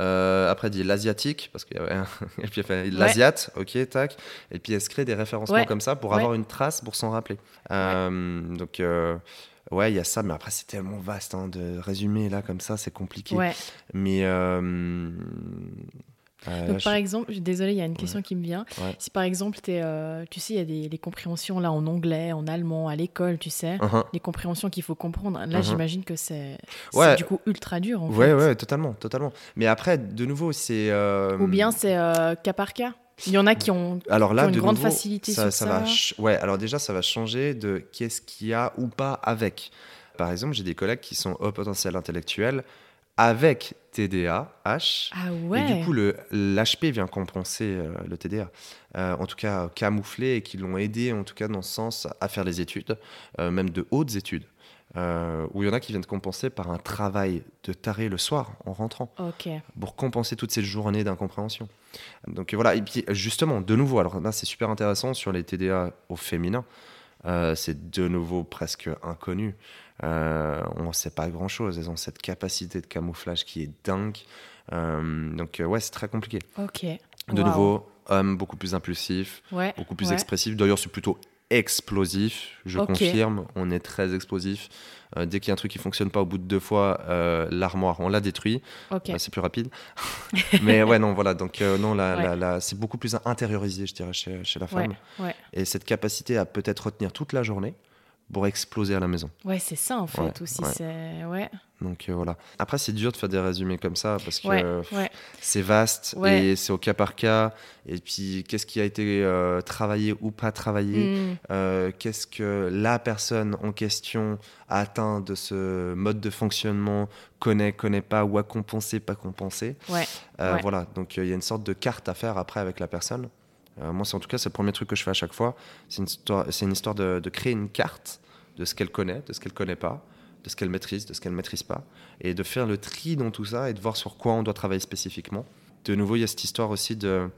Euh, après, dit l'asiatique, parce qu'il y avait un- Et puis, elle fait l'asiate, ok, tac. Et puis, elle se crée des référencements Ouais. comme ça pour Ouais. avoir une trace, pour s'en rappeler. Euh, donc, ouais, il y a ça, mais après, c'est tellement vaste hein, de résumer là, comme ça, c'est compliqué. Ouais. Mais. Euh, euh, Donc, par je- exemple, désolé, il y a une question qui me vient. Ouais. Si par exemple, euh, tu sais, il y a des les compréhensions là en anglais, en allemand, à l'école, tu sais, Uh-huh. les compréhensions qu'il faut comprendre. Là, Mhm. j'imagine que c'est Ouais. du coup ultra dur en Ouais, fait. ouais, totalement, totalement. Mais après, de nouveau, c'est. euh, Ou bien c'est euh, cas par cas. Il y en a qui ont. Alors là, qui ont une de grande nouveau, facilité ça, sur va ça. ch- Ouais, alors déjà, ça va changer de qu'est-ce qu'il y a ou pas avec. Par exemple, j'ai des collègues qui sont au potentiel intellectuel avec TDA, H. Ah ouais. Et du coup, l'HP vient compenser euh, le TDA. Euh, en tout cas, camoufler et qui l'ont aidé, en tout cas, dans ce sens, à faire les études, euh, même de hautes études. Où il y en a qui viennent compenser par un travail de taré le soir en rentrant pour compenser toutes ces journées d'incompréhension. Donc voilà, et puis justement, de nouveau, alors là c'est super intéressant sur les TDA au féminin, c'est de nouveau presque inconnu. Euh, on ne sait pas grand-chose, elles ont cette capacité de camouflage qui est dingue. Euh, donc euh, ouais, c'est très compliqué. Ok. De Wow. nouveau, homme beaucoup plus impulsif, Ouais. beaucoup plus ouais. expressif. D'ailleurs, c'est plutôt explosif, je confirme, on est très explosif. Euh, dès qu'il y a un truc qui fonctionne pas au bout de deux fois, euh, l'armoire, on la détruit. Euh, c'est plus rapide. Mais ouais, non, voilà. Donc, non, la, Ouais. la- la- c'est beaucoup plus intériorisé, je dirais, chez, chez la Ouais. femme. Ouais. Et cette capacité à peut-être retenir toute la journée pour exploser à la maison. Ouais, c'est ça en fait Ouais, aussi. ouais. C'est ouais. Donc, euh, voilà. Après, c'est dur de faire des résumés comme ça parce que euh, c'est vaste et c'est au cas par cas. Et puis, qu'est-ce qui a été euh, travaillé ou pas travaillé Mm. Euh, qu'est-ce que la personne en question a atteint de ce mode de fonctionnement, connaît, connaît pas, ou a compensé, pas compensé. Voilà, donc il y a une sorte de carte à faire après avec la personne. Euh, moi, c'est en tout cas c'est le premier truc que je fais à chaque fois. C'est une histoire, c'est une histoire de, de créer une carte de ce qu'elle connaît, de ce qu'elle connaît pas, de ce qu'elle maîtrise, de ce qu'elle maîtrise pas, et de faire le tri dans tout ça et de voir sur quoi on doit travailler spécifiquement. De nouveau, il y a cette histoire aussi de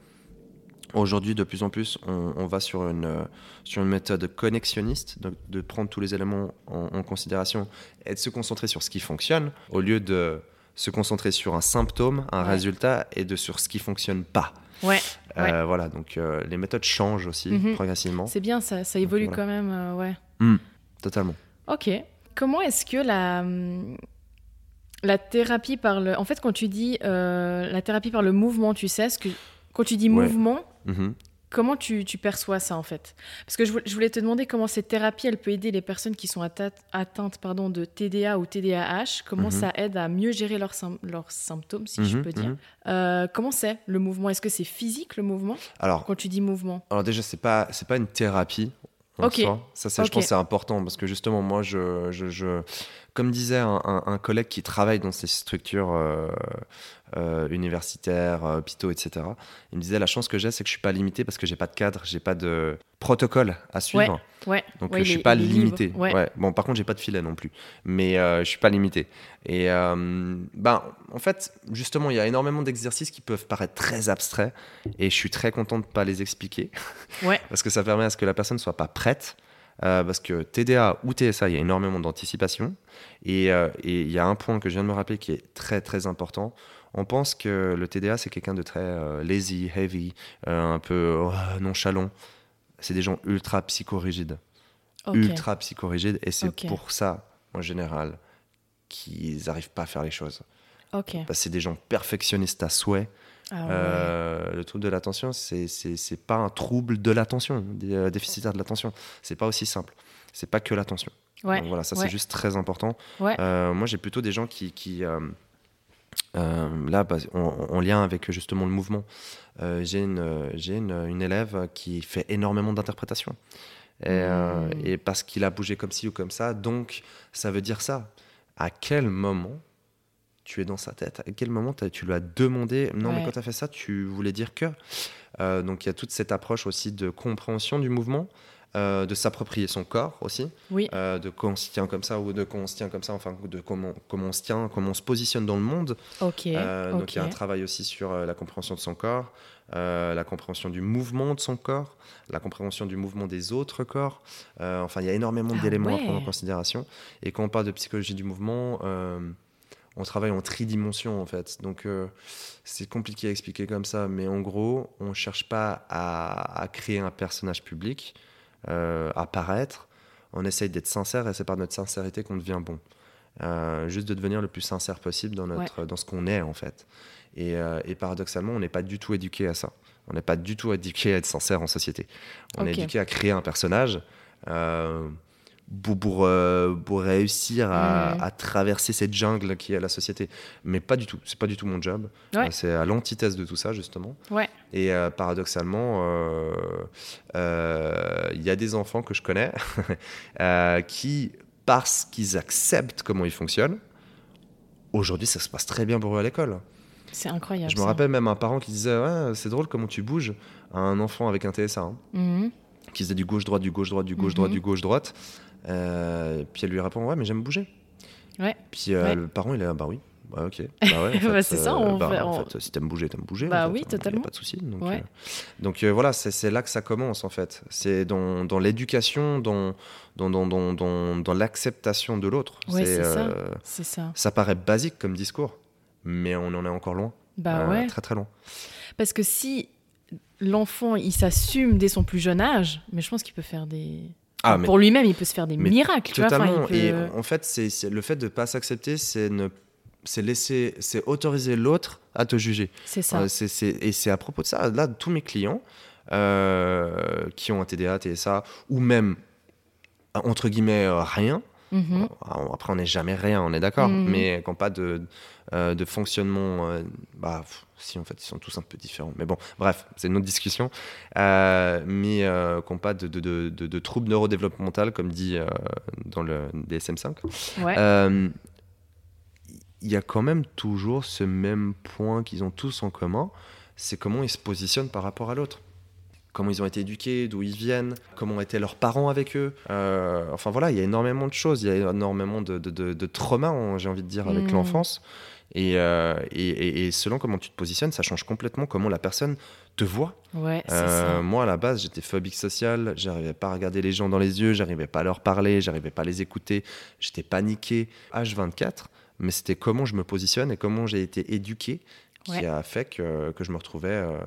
Aujourd'hui, de plus en plus, on, on va sur une, euh, sur une méthode connexionniste, donc de prendre tous les éléments en, en considération et de se concentrer sur ce qui fonctionne, au lieu de se concentrer sur un symptôme, un Ouais. résultat, et de sur ce qui fonctionne pas. Ouais. Euh, voilà, donc euh, les méthodes changent aussi Mhm. progressivement. C'est bien ça. Ça évolue voilà. quand même. euh, ouais. Totalement. Ok. Comment est-ce que la, la thérapie par le. En fait, quand tu dis la thérapie par le mouvement, tu sais, ce que, quand tu dis Ouais. mouvement, Mhm. Comment tu, tu perçois ça en fait? Parce que je, vou- je voulais te demander comment cette thérapie, elle peut aider les personnes qui sont atteintes pardon, de TDA ou TDAH, comment Mhm. ça aide à mieux gérer leurs, sym- leurs symptômes, si je Mhm, peux dire? mhm. Euh, comment c'est le mouvement? Est-ce que c'est physique le mouvement? Alors, Quand tu dis mouvement Alors déjà, c'est pas c'est pas une thérapie. En Ok. soi. Ça, c'est, je pense, que c'est important parce que justement, moi, je, je, je- comme disait un, un- un collègue qui travaille dans ces structures euh, euh, universitaires, euh, hôpitaux, etc., il me disait la chance que j'ai, c'est que je suis pas limité parce que j'ai pas de cadre, j'ai pas de protocole à suivre. Ouais. Donc Ouais, je suis les- pas les limité. Bon, par contre, j'ai pas de filet non plus, mais euh, je suis pas limité. Et ben, en fait, justement, il y a énormément d'exercices qui peuvent paraître très abstraits, et je suis très content de pas les expliquer, parce que ça permet à ce que la personne soit pas prête. Euh, parce que TDA ou TSA, il y a énormément d'anticipation. Et euh, et il y a un point que je viens de me rappeler qui est très très important. On pense que le TDA, c'est quelqu'un de très euh, lazy, heavy, un peu oh, nonchalant. C'est des gens ultra psychorigides Ok. ultra psychorigides et c'est pour ça en général qu'ils n'arrivent pas à faire les choses. Ok. Parce que c'est des gens perfectionnistes à souhait. Ah ouais. Euh, le trouble de l'attention, c'est c'est pas un trouble de l'attention, euh, déficitaire de l'attention. C'est pas aussi simple. C'est pas que l'attention. Ouais. Donc voilà, ça ouais. c'est juste très important. Euh, moi j'ai plutôt des gens qui, qui là, bah, en, en lien avec justement le mouvement, j'ai une, une, une élève qui fait énormément d'interprétation. Et, euh, Mm. et parce qu'il a bougé comme ci ou comme ça, donc ça veut dire ça. À quel moment tu es dans sa tête À quel moment tu lui as demandé Non, mais quand tu as fait ça, tu voulais dire que Euh, Donc il y a toute cette approche aussi de compréhension du mouvement, euh, de s'approprier son corps aussi Oui. euh, de quand on se tient comme ça ou de quand on se tient comme ça, enfin de comment, comment on se tient, comment on se positionne dans le monde. Ok. Euh, Donc il y a un travail aussi sur la compréhension de son corps, la compréhension du mouvement de son corps, la compréhension du mouvement des autres corps. Enfin, il y a énormément Ah d'éléments à prendre en considération. Et quand on parle de psychologie du mouvement, on travaille en tridimension en fait. Donc euh, c'est compliqué à expliquer comme ça, mais en gros, on cherche pas à, à créer un personnage public, euh, à paraître. On essaye d'être sincère et c'est par notre sincérité qu'on devient bon. Euh, juste de devenir le plus sincère possible dans, notre, dans ce qu'on est en fait. Et, et paradoxalement, on n'est pas du tout éduqué à ça. On n'est pas du tout éduqué à être sincère en société. On est éduqué à créer un personnage euh, pour, pour, euh, pour réussir à, Mhm. à traverser cette jungle qui est la société. Mais pas du tout. C'est pas du tout mon job. Ouais. Euh, c'est à l'antithèse de tout ça justement. Ouais. Et euh, paradoxalement, il y a des enfants que je connais qui, parce qu'ils acceptent comment ils fonctionnent, aujourd'hui ça se passe très bien pour eux à l'école. C'est incroyable. Je me rappelle même un parent qui disait c'est drôle comment tu bouges à un enfant avec un TSA, hein, Mhm. qui faisait du gauche-droite, du gauche-droite, du gauche-droite, Mhm. du gauche-droite. Euh, puis elle lui répond ouais, mais j'aime bouger. Ouais. Puis euh, Ouais. le parent il est là, bah oui. Bah ok. Bah ouais, Bah, c'est ça, euh, on bah, fait- en on- fait, si t'aimes bouger, t'aimes bouger. Bah en fait, oui, hein, y a totalement. pas de souci. Donc, Ouais. euh, donc euh, voilà, c'est là que ça commence en fait. C'est dans, dans l'éducation, dans, dans, dans, dans, dans, dans l'acceptation de l'autre. Ouais, c'est ça. euh, C'est ça. ça paraît basique comme discours, mais on en est encore loin. Bah ouais. Très très loin. Parce que si l'enfant il s'assume dès son plus jeune âge, mais je pense qu'il peut faire des. Ah, mais Pour lui-même, il peut se faire des mais miracles. tu vois. Enfin, Totalement. Et en fait, c'est le fait de ne pas s'accepter, c'est ne c'est laisser, c'est autoriser l'autre à te juger. C'est ça. Euh, et c'est à propos de ça. Là, tous mes clients euh, qui ont un TDA, TSA, ou même entre guillemets euh, rien. Mhm. Alors, Après, on n'est jamais rien, on est d'accord. Mhm. Mais qui n'ont pas de, euh, de fonctionnement, euh, bah, pff, si en fait, ils sont tous un peu différents. Mais bon, bref, c'est une autre discussion. Euh, mais qui n'ont pas de, de, de, de- de troubles neurodéveloppementaux, comme dit dans le DSM-5. Ouais. Euh, il y a quand même toujours ce même point qu'ils ont tous en commun, c'est comment ils se positionnent par rapport à l'autre. Comment ils ont été éduqués, d'où ils viennent, comment étaient leurs parents avec eux. Euh, enfin voilà, il y a énormément de choses, il y a énormément de, de, de, de traumas, hein, j'ai envie de dire, avec Mhm. l'enfance. Et, euh, et, et- et selon comment tu te positionnes, ça change complètement comment la personne te voit. Ouais, Euh, ça. moi, à la base, j'étais phobique social. J'arrivais pas à regarder les gens dans les yeux. J'arrivais pas à leur parler. J'arrivais pas à les écouter. J'étais paniqué. H24. Mais c'était comment je me positionne et comment j'ai été éduqué qui Ouais. a fait que, que je me retrouvais euh,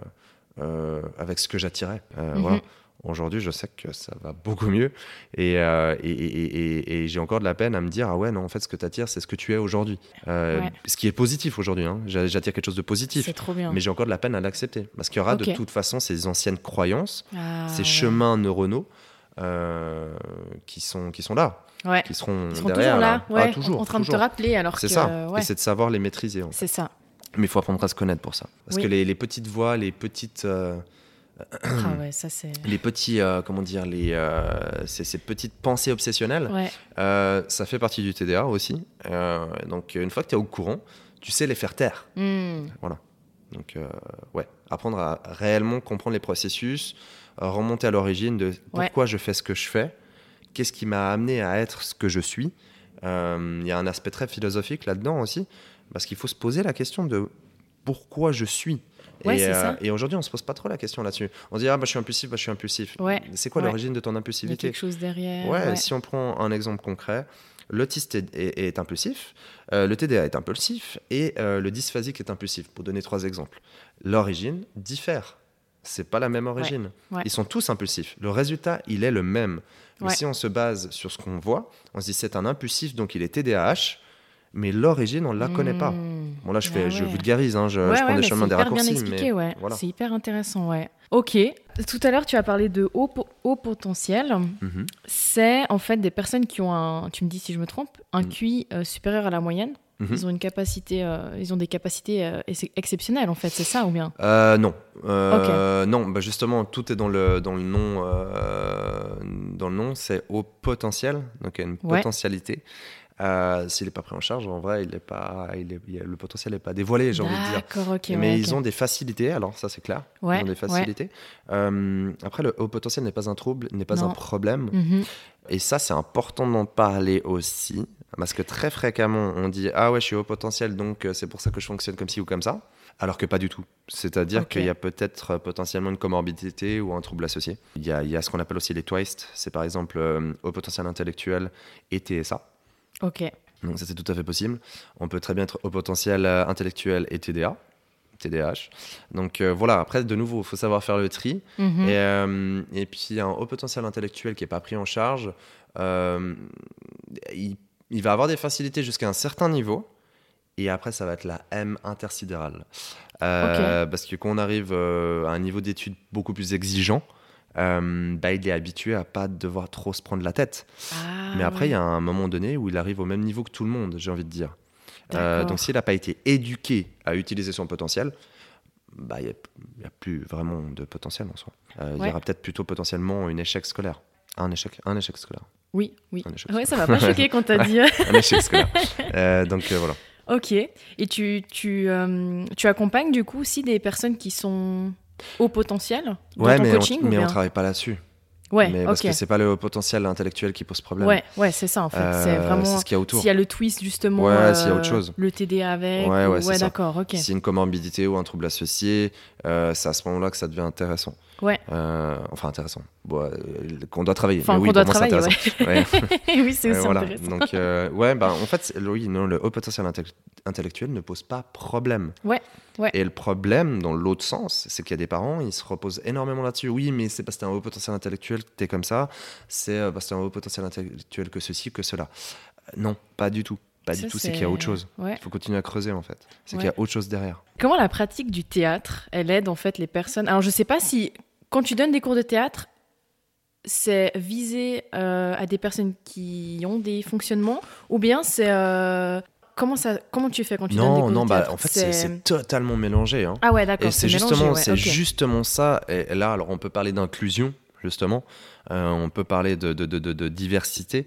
euh, avec ce que j'attirais. Mhm. voilà. Aujourd'hui, je sais que ça va beaucoup mieux. Et, euh, et, et- et- et j'ai encore de la peine à me dire Ah ouais, non, en fait, ce que tu attires, c'est ce que tu es aujourd'hui. Euh, Ouais. Ce qui est positif aujourd'hui. hein. J'a- J'attire quelque chose de positif. C'est trop bien. Mais j'ai encore de la peine à l'accepter. Parce qu'il y aura de toute façon ces anciennes croyances, Ah, ces ouais. chemins neuronaux euh, qui, sont, qui sont là, Ouais. qui seront Ils seront derrière. toujours là, Ah, ouais, toujours, en train de toujours. te rappeler alors. C'est ça. Et c'est de savoir les maîtriser. c'est ça. Mais il faut apprendre à se connaître pour ça. Parce Oui. que les, les petites voix, les petites. Ah ouais, ça c'est. les petits, euh, comment dire, les, euh, ces, ces petites pensées obsessionnelles, Ouais. euh, ça fait partie du TDA aussi. Euh, donc, une fois que tu es au courant, tu sais les faire taire. Hmm. Voilà. Donc, ouais, apprendre à réellement comprendre les processus, remonter à l'origine de pourquoi je fais ce que je fais, qu'est-ce qui m'a amené à être ce que je suis. Il y a un aspect très philosophique là-dedans aussi, parce qu'il faut se poser la question de pourquoi je suis. Ouais, et aujourd'hui, on se pose pas trop la question là-dessus. On se dit, ah, bah, je suis impulsif, bah, je suis impulsif. Ouais. C'est quoi Ouais. l'origine de ton Il y a impulsivité quelque chose derrière. Ouais, si on prend un exemple concret, l'autiste est, est- est impulsif, euh, le TDA est impulsif et euh, le dysphasique est impulsif, pour donner trois exemples. L'origine diffère. C'est pas la même origine. Ils sont tous impulsifs. Le résultat, il est le même. Mais si on se base sur ce qu'on voit, on se dit c'est un impulsif, donc il est TDAH, mais l'origine, on ne la connaît pas. Hmm. Bon, là, je, Ah fais, je ouais. vulgarise, hein, je, Ouais, je ouais, prends des chemins c'est des hyper raccourcis. bien expliqué, mais voilà. C'est hyper intéressant, ouais. Ok. Tout à l'heure, tu as parlé de haut, po- haut potentiel. Mhm. C'est en fait des personnes qui ont un, tu me dis si je me trompe, un Mhm. QI euh, supérieur à la moyenne. Mhm. Ils ont une capacité, euh, ils ont des capacités euh, ex- exceptionnelles en fait, c'est ça ou bien? Non. Euh, Non, bah justement, tout est dans le, dans le nom. dans le nom, c'est au potentiel, donc il y a une potentialité. Euh, S'il n'est pas pris en charge, en vrai, il est pas, il est, il y a- le potentiel n'est pas dévoilé, j'ai envie de dire. Mais ouais, ils ont des facilités, alors ça c'est clair. Ouais, Ils ont des ouais. facilités. Euh, après, le haut potentiel n'est pas un trouble, n'est pas un problème. Mhm. Et ça, c'est important d'en parler aussi. Parce que très fréquemment, on dit Ah ouais, je suis haut potentiel, donc euh, c'est pour ça que je fonctionne comme ci ou comme ça. Alors que pas du tout. C'est-à-dire qu'il y a peut-être potentiellement une comorbidité ou un trouble associé. Il y a, il y a ce qu'on appelle aussi les TWICE. C'est par exemple euh, haut potentiel intellectuel et TSA. Ok. Donc ça, c'est tout à fait possible. On peut très bien être au potentiel euh, intellectuel et TDA. TDAH. Donc euh, voilà, après, de nouveau, il faut savoir faire le tri. Mhm. Et, euh, et puis un haut potentiel intellectuel qui n'est pas pris en charge, euh, il, il va avoir des facilités jusqu'à un certain niveau. Et après, ça va être la M intersidérale. Parce que quand on arrive à un niveau d'études beaucoup plus exigeant, euh, bah, il est habitué à pas devoir trop se prendre la tête. Ah, Mais après, il ouais. y a un moment donné où il arrive au même niveau que tout le monde, j'ai envie de dire. Euh, donc s'il n'a pas été éduqué à utiliser son potentiel, bah, il n'y a, plus vraiment de potentiel en soi. Euh, Il Ouais. y aura peut-être plutôt potentiellement un échec scolaire. Un échec, un échec scolaire. Oui, oui. Un échec Ouais, ça m'a pas choqué quand t'as dit. Un échec scolaire. Donc voilà. ok. Et tu, tu, tu accompagnes du coup aussi des personnes qui sont au potentiel Ouais, ton mais, coaching on, mais on bien travaille pas là-dessus. Ouais, mais parce que c'est pas le potentiel intellectuel qui pose problème. Ouais, ouais, c'est ça en fait. c'est Euh, vraiment. c'est ce qu'il y a autour. S'il y a le twist justement. Ouais, s'il y a autre euh, chose. Le TDA avec. Ouais, ou- ouais, ça. d'accord, ok. Si une comorbidité ou un trouble associé, euh, c'est à ce moment-là que ça devient intéressant. Ouais. Euh, enfin, intéressant. Bon, euh, qu'on doit travailler. Enfin, Mais oui, qu'on doit moi, travailler. Ouais. oui, c'est aussi voilà. intéressant. Donc, euh, ouais, bah, en fait, oui, non, le haut potentiel intell- intellectuel ne pose pas problème. Ouais, ouais. Et le problème, dans l'autre sens, c'est qu'il y a des parents, ils se reposent énormément là-dessus. Oui, mais c'est parce que t'as un haut potentiel intellectuel que t'es comme ça. C'est parce que t'as un haut potentiel intellectuel que ceci, que cela. Non, pas du tout. Pas Ça, du tout. C'est qu'il y a autre chose. Ouais. Il faut continuer à creuser, en fait. C'est Ouais. qu'il y a autre chose derrière. Comment la pratique du théâtre, elle aide en fait les personnes? Alors, je sais pas si quand tu donnes des cours de théâtre, c'est visé euh, à des personnes qui ont des fonctionnements ou bien c'est euh, comment ça comment tu fais quand tu donnes des cours non, de bah, en fait, c'est- totalement mélangé. hein. Ah ouais, d'accord. Et c'est justement, ouais, c'est justement ça. Et là, alors, on peut parler d'inclusion, justement. Euh, on peut parler de, de, de, de- diversité.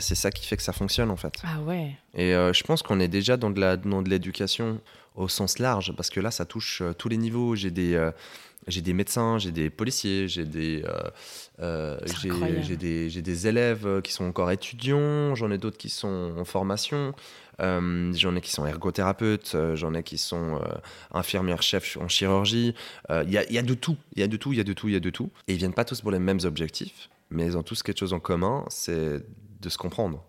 C'est ça qui fait que ça fonctionne, en fait. Ah ouais. Et je pense qu'on est déjà dans de la- dans de l'éducation au sens large, parce que là, ça touche tous les niveaux. J'ai des, j'ai des médecins, j'ai des policiers, j'ai des, euh, euh, j'ai- des, des élèves euh, qui sont encore étudiants, j'en ai d'autres qui sont en formation, euh, j'en ai qui sont ergothérapeutes, j'en ai qui sont euh, infirmières chefs en chirurgie. Il y, a, y a de tout, il y a de tout, il y a de tout, il y a de tout. Et ils viennent pas tous pour les mêmes objectifs, mais ils ont tous quelque chose en commun, c'est de se comprendre.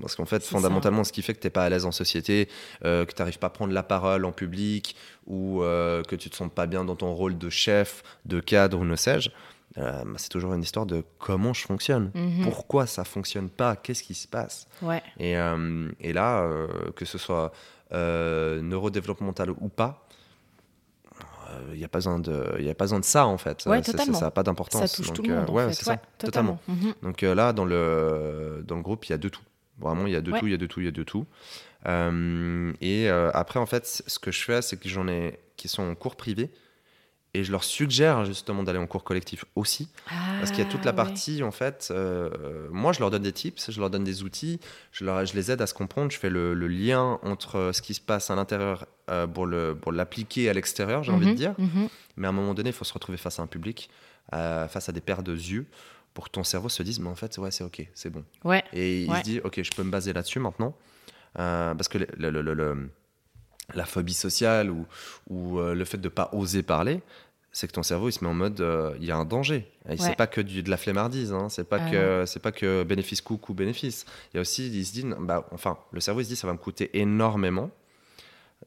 Parce qu'en fait, fondamentalement, ce qui fait que tu n'es pas à l'aise en société, euh, que tu n'arrives pas à prendre la parole en public, ou euh, que tu te sens pas bien dans ton rôle de chef, de cadre, ou ne sais-je, euh, bah, c'est toujours une histoire de comment je fonctionne. Mhm. Pourquoi ça fonctionne pas? Qu'est-ce qui se passe? Ouais. et, et là, que ce soit neurodéveloppemental ou pas, il n'y a, pas besoin de- a pas besoin de ça en fait. Ouais, Ça- n'a pas d'importance. Ça touche Donc, tout le monde euh, en fait. ça, totalement. Mhm. donc euh, là, dans le, dans le groupe, il y a de tout. Vraiment, il y a de Ouais. tout, il y a de tout, il y a de tout. Euh, et euh, après, en fait, ce que je fais, c'est que j'en ai qui sont en cours privé Et je leur suggère justement d'aller en cours collectif aussi. parce qu'il y a toute la Ah, ouais. partie, en fait, euh, moi je leur donne des tips, je leur donne des outils, je, leur, je les aide à se comprendre, je fais le, le lien entre ce qui se passe à l'intérieur pour le- pour l'appliquer à l'extérieur, j'ai envie de Mhm, dire. mhm. Mais à un moment donné, il faut se retrouver face à un public, face à des paires de yeux, pour que ton cerveau se dise, mais en fait, ouais, c'est ok, c'est bon. Ouais. Et il Ouais. se dit, ok, je peux me baser là-dessus maintenant. Euh, parce que le- la phobie sociale ou, ou euh, le fait de ne pas oser parler, c'est que ton cerveau, il se met en mode, euh, il y a un danger. Et Ouais. C'est pas que du, de la flemmardise, hein. c'est pas, Ah que c'est pas que bénéfice coût ou bénéfice. Il y a aussi, il se dit, bah, enfin, le cerveau, il se dit, ça va me coûter énormément.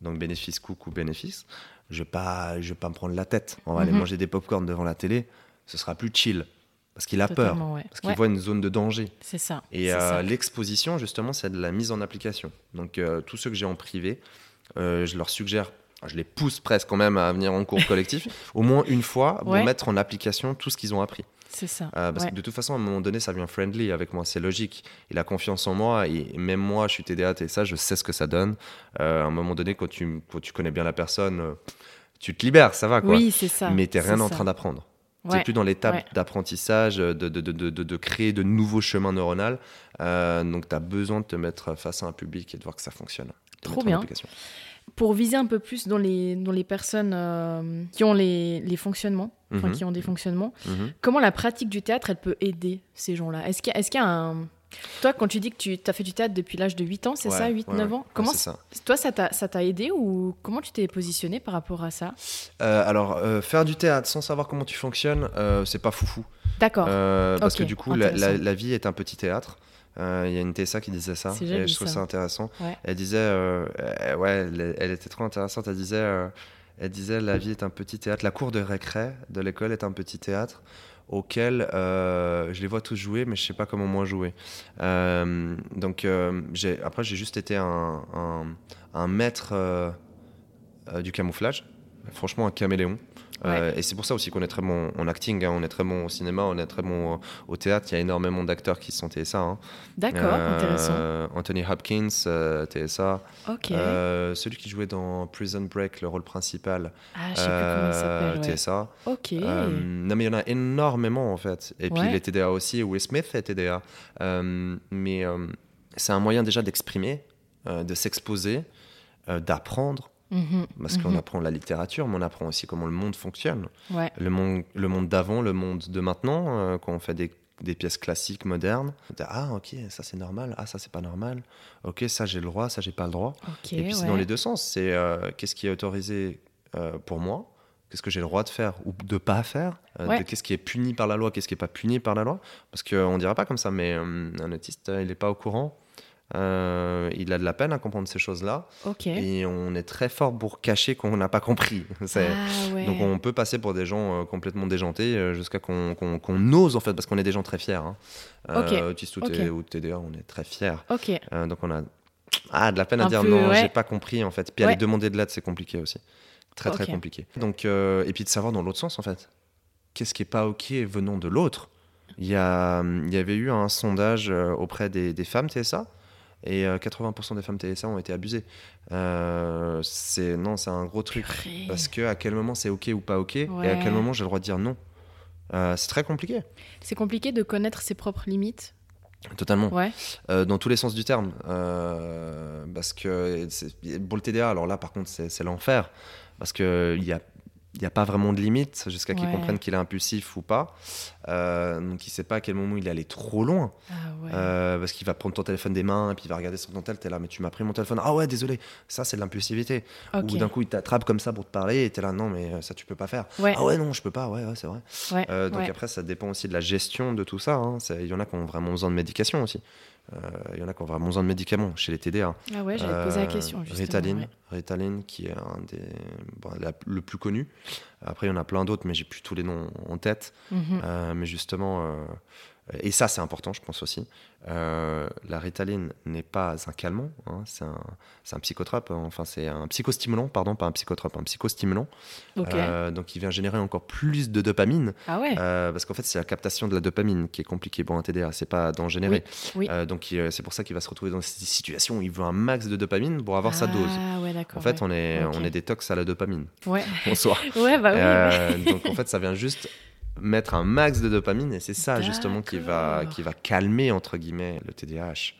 Donc bénéfice coût ou bénéfice. Je vais pas, je vais pas me prendre la tête. On va aller Mhm. manger des pop-corn devant la télé. Ce sera plus chill. Parce qu'il a peur. Ouais. Parce qu'il Ouais, voit une zone de danger. C'est ça. Et euh, l'exposition, justement, c'est de la mise en application. Donc, euh, tous ceux que j'ai en privé, euh, je leur suggère, je les pousse presque quand même à venir en cours collectif, au moins une fois, pour Ouais. mettre en application tout ce qu'ils ont appris. C'est ça. Parce que de toute façon, à un moment donné, ça vient friendly avec moi, c'est logique. Il a confiance en moi, et même moi, je suis TDA, et ça, je sais ce que ça donne. À un moment donné, quand tu, quand tu connais bien la personne, tu te libères, ça va quoi. Oui, c'est ça. Mais t'es rien en train d'apprendre. Ouais. C'est plus dans l'étape ouais. d'apprentissage, de, de, de, de, de- créer de nouveaux chemins neuronaux. Euh, donc, tu as besoin de te mettre face à un public et de voir que ça fonctionne. Trop bien. Pour viser un peu plus dans les, dans les personnes euh, qui ont les, les fonctionnements, enfin, Mhm. qui ont des fonctionnements, Mhm. comment la pratique du théâtre, elle peut aider ces gens-là? Est-ce qu'il y, a- est-ce qu'il y a un... Toi, quand tu dis que tu as fait du théâtre depuis l'âge de 8 ans, c'est Ouais, ça, 8-9 ouais, ouais. ans Comment ça. Toi, ça t'a aidé ou comment tu t'es positionné par rapport à ça Euh, alors, euh, faire du théâtre sans savoir comment tu fonctionnes, euh, c'est pas foufou. D'accord. Parce que du coup, la, la- intéressant. la vie est un petit théâtre. Il y a une Tessa qui disait ça, et je trouve ça. ça intéressant. Elle disait, ouais, elle, elle était trop intéressante. Elle disait, elle disait, la vie est un petit théâtre. La cour de récré de l'école est un petit théâtre auquel euh, je les vois tous jouer, mais je sais pas comment moi jouer. Euh, donc, euh, après, j'ai juste été un, maître du camouflage. Franchement, un caméléon. Euh, et c'est pour ça aussi qu'on est très bon en acting, hein, on est très bon au cinéma, on est très bon au, au théâtre. Il y a énormément d'acteurs qui sont TSA. hein. D'accord, Euh, intéressant. Anthony Hopkins, euh, TSA. Ok. Celui qui jouait dans Prison Break, le rôle principal, ah, je sais plus comment il s'appelle. ouais. TSA. Ok. Non, mais il y en a énormément en fait. Et puis Ouais. les TDA aussi, Will Smith est TDA. Mais c'est un moyen déjà d'exprimer, de s'exposer, d'apprendre. Mhm, Parce qu'on apprend la littérature, mais on apprend aussi comment le monde fonctionne. Ouais. Le monde, le monde d'avant, le monde de maintenant, euh, quand on fait des, des pièces classiques, modernes. Ah, ok, ça c'est normal, ah, ça c'est pas normal. Ok, ça j'ai le droit, ça j'ai pas le droit. Et puis c'est dans les deux sens. C'est euh, qu'est-ce qui est autorisé euh, pour moi? Qu'est-ce que j'ai le droit de faire ou de pas faire? Euh, Ouais. Qu'est-ce qui est puni par la loi Qu'est-ce qui est pas puni par la loi? Parce qu'on dirait pas comme ça, mais euh, un autiste, euh, il est pas au courant. Euh, il a de la peine à comprendre ces choses-là. Et on est très fort pour cacher qu'on n'a pas compris. Ah ouais. Donc on peut passer pour des gens euh, complètement déjantés euh, jusqu'à qu'on qu'on- qu'on ose en fait, parce qu'on est des gens très fiers. Hein. Ok, autistes ou, ok. T- ou TDA, on est très fiers. Euh, donc on a ah, de la peine à Un dire peu, non, ouais. j'ai pas compris en fait. Puis Ouais. aller demander de l'aide, c'est compliqué aussi. Très très compliqué. Donc, euh, et puis de savoir dans l'autre sens en fait. Qu'est-ce qui est pas ok venant de l'autre? Il y, a, il y avait eu un sondage euh, auprès des, des femmes TSA et euh, 80% des femmes TSA ont été abusées. Euh, c'est non, c'est un gros truc. Purée. Parce que à quel moment c'est ok ou pas ok et à quel moment j'ai le droit de dire non. Euh, c'est très compliqué. C'est compliqué de connaître ses propres limites. Totalement. Ouais. Euh, dans tous les sens du terme. Euh, parce que pour le TDA, alors là, par contre, c'est l'enfer. Parce qu'il n'y a, il y a pas vraiment de limite jusqu'à qu'il Ouais. comprenne qu'il est impulsif ou pas. Euh, donc il ne sait pas à quel moment il est allé trop loin. Ah ouais. Euh, parce qu'il va prendre ton téléphone des mains et puis il va regarder sur ton tel, t'es là, mais tu m'as pris mon téléphone. Ah ouais, désolé. Ça, c'est de l'impulsivité. Ou d'un coup, il t'attrape comme ça pour te parler et t'es là, non, mais euh, ça, tu peux pas faire. Ouais. Ah ouais, non, je peux pas. Ouais, ouais, c'est vrai. Euh, donc après, ça dépend aussi de la gestion de tout ça. hein. Il y en a qui ont vraiment besoin de médication aussi. Euh, Il y en a qui ont vraiment besoin de médicaments chez les TDA. Ah ouais, j'avais posé la Euh, question. Ritaline, ouais. Ritaline, qui est un des, bon, la- le plus connu. Après, il y en a plein d'autres, mais j'ai plus tous les noms en tête. Mhm. Euh, mais justement, et ça c'est important, je pense aussi. Euh, la ritaline n'est pas un calmant, hein, c'est un, un, psychotrope, hein, enfin c'est un psychostimulant, pardon, pas un psychotrope, un psychostimulant. Euh, donc il vient générer encore plus de dopamine. Ah ouais. Euh, parce qu'en fait c'est la captation de la dopamine qui est compliquée pour un TDA, c'est pas d'en générer. donc c'est pour ça qu'il va se retrouver dans ces situations où il veut un max de dopamine pour avoir sa dose. Ah ouais, en fait on est on est détox à la dopamine. Ouais. Bonsoir. ouais bah oui. donc en fait ça vient juste mettre un max de dopamine et c'est ça justement qui va, qui va calmer entre guillemets le TDAH.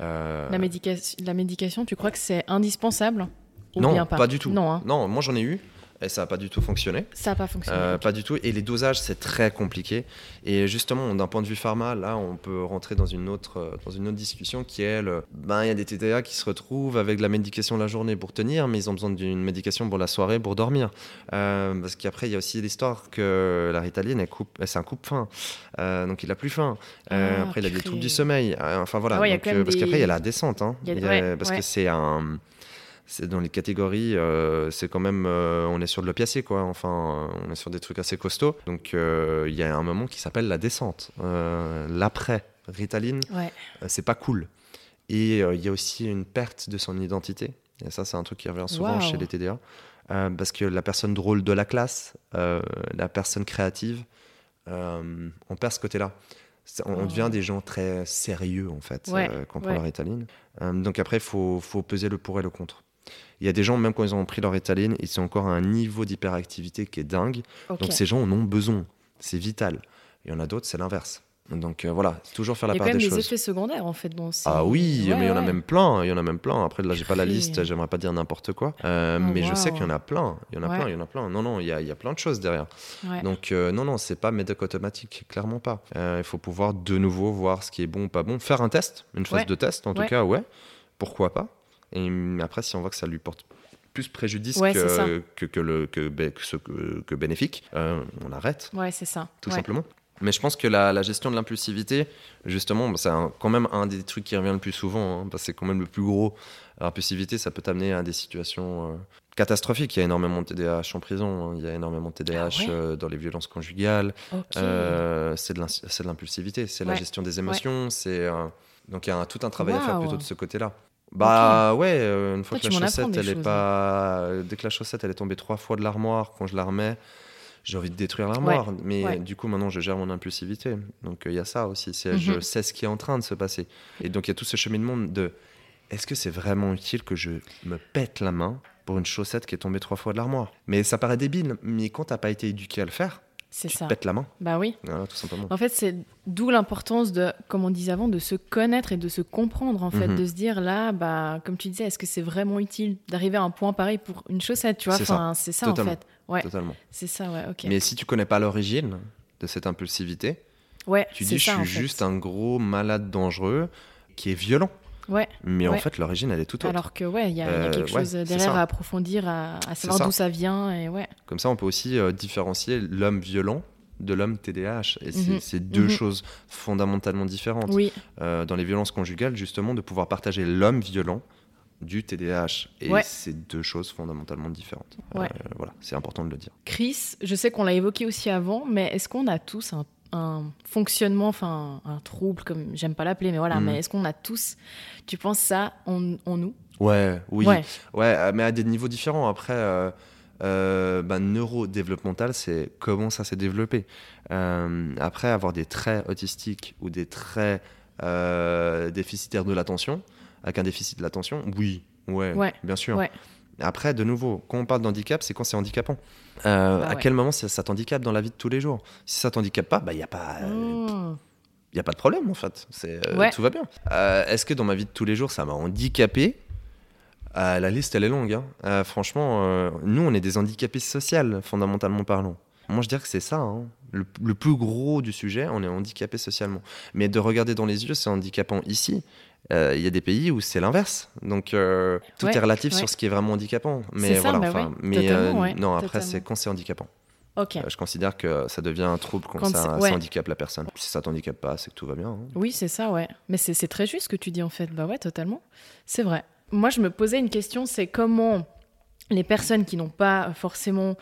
Euh, la, médication, la médication, tu crois que c'est indispensable Non, pas. du tout. Non, hein. non moi j'en ai eu et ça n'a pas du tout fonctionné. Ça n'a pas fonctionné. Euh, pas du tout. Et les dosages, c'est très compliqué. Et justement, d'un point de vue pharma, là, on peut rentrer dans une autre, euh, dans une autre discussion qui est ben, il y a des TTA qui se retrouvent avec de la médication la journée pour tenir, mais ils ont besoin d'une médication pour la soirée pour dormir. Euh, parce qu'après, il y a aussi l'histoire que la ritaline, c'est un coupe-faim. donc, il a plus faim. Ah, après, il a des troubles du sommeil. enfin, voilà. Parce qu'après, il y a la descente. Hein. parce que c'est un c'est dans les catégories, euh, c'est quand même, euh, on est sur de l'opiacé quoi. Enfin, on est sur des trucs assez costauds. Donc euh, il y a un moment qui s'appelle la descente, l'après Ritaline. c'est pas cool. Et il y a aussi une perte de son identité. Et ça, c'est un truc qui revient souvent chez les TDA, parce que la personne drôle de la classe, la personne créative, on perd ce côté-là. On, devient oh. des gens très sérieux en fait quand on prend la Ritaline. donc après, il faut, faut peser le pour et le contre. Il y a des gens, même quand ils ont pris leur étaline, ils sont encore à un niveau d'hyperactivité qui est dingue. Donc ces gens en ont besoin. C'est vital. Il y en a d'autres, c'est l'inverse. Donc euh, voilà, toujours faire la part des choses. Il y a quand même des effets secondaires en fait. Dans Ah oui, mais il y en a même plein. Il y en a même plein. Après là, j'ai pas la liste. J'aimerais pas dire n'importe quoi, euh, oh, mais je sais qu'il y en a plein. Il y en a plein. Il y en a plein. Non non, il y a, il y a plein de choses derrière. Donc euh, non non, c'est pas médoc automatique, clairement pas. Il faut pouvoir de nouveau voir ce qui est bon ou pas bon, faire un test, une phase de test en tout cas, ouais. Pourquoi pas et après, si on voit que ça lui porte plus préjudice que, que, que, le, que, que, bénéfique, euh, on arrête. Ouais, c'est ça. Tout simplement. Mais je pense que la, la gestion de l'impulsivité, justement, c'est quand même un des trucs qui revient le plus souvent. Hein, c'est quand même le plus gros. L'impulsivité, ça peut t'amener à des situations euh, catastrophiques. Il y a énormément de TDAH en prison. Hein, il y a énormément de TDAH ah euh, dans les violences conjugales. c'est de l'impulsivité. C'est la gestion des émotions. C'est donc il y a tout un travail à faire plutôt de ce côté-là. Bah ouais, euh, une fois que la chaussette, elle est pas. Dès que la chaussette, elle est tombée trois fois de l'armoire, quand je la remets, j'ai envie de détruire l'armoire. mais du coup, maintenant, je gère mon impulsivité. Donc il y a ça aussi. C'est Je mhm. sais ce qui est en train de se passer. Et donc il y a tout ce cheminement de est-ce que c'est vraiment utile que je me pète la main pour une chaussette qui est tombée trois fois de l'armoire? Mais ça paraît débile. Mais quand t'as pas été éduqué à le faire, c'est ça. Pète la main. Bah oui. tout simplement. En fait, c'est d'où l'importance de, comme on disait avant, de se connaître et de se comprendre, en fait, mhm. de se dire là, bah, comme tu disais, est-ce que c'est vraiment utile d'arriver à un point pareil pour une chaussette, tu vois? Enfin, c'est ça, en fait. Ouais. Totalement. C'est ça, ouais, ok. Mais si tu connais pas l'origine de cette impulsivité, ouais, tu dis je suis juste un gros malade dangereux qui est violent. Ouais, mais en fait, l'origine, elle est tout autre. Alors que, ouais, il y, a euh, quelque chose derrière à approfondir, à, savoir d'où ça vient. Et ouais. Comme ça, on peut aussi euh, différencier l'homme violent de l'homme TDAH. Et c'est mhm. deux mhm. choses fondamentalement différentes. Oui. Euh, dans les violences conjugales, justement, de pouvoir partager l'homme violent du TDAH. Et c'est deux choses fondamentalement différentes. voilà, c'est important de le dire. Chris, je sais qu'on l'a évoqué aussi avant, mais est-ce qu'on a tous un un fonctionnement, enfin un trouble, comme j'aime pas l'appeler, mais voilà, mm. mais est-ce qu'on a tous, tu penses ça en, nous? Ouais, oui. Ouais. Euh, mais à des niveaux différents. Après, euh, euh, bah, neurodéveloppemental, c'est comment ça s'est développé. Euh, après, avoir des traits autistiques ou des traits déficitaires de l'attention, avec un déficit de l'attention, oui, ouais, ouais, bien sûr. Ouais. Après, de nouveau, quand on parle d'handicap, c'est quand c'est handicapant. Euh, bah à quel moment ça, t'handicape dans la vie de tous les jours? Si ça t'handicape pas, il bah, n'y a pas. il y a pas de problème en fait, c'est euh, tout va bien. Euh, est-ce que dans ma vie de tous les jours ça m'a handicapé? La liste elle est longue. Hein. franchement, nous on est des handicapés sociaux fondamentalement parlant. Moi je dirais que c'est ça. Hein. Le, le, plus gros du sujet, on est handicapé socialement. Mais de regarder dans les yeux, c'est handicapant ici. Euh, il y a des pays où c'est l'inverse. Donc euh, tout est relatif sur ce qui est vraiment handicapant. Mais voilà, bah mais euh, non, après c'est quand c'est handicapant. je considère que ça devient un trouble quand, ça, handicape la personne. Si ça t'handicape pas, c'est que tout va bien. Hein. Oui, c'est ça, ouais. Mais c'est très juste ce que tu dis en fait. Bah ouais, totalement. C'est vrai. Moi, je me posais une question, c'est comment les personnes qui n'ont pas forcément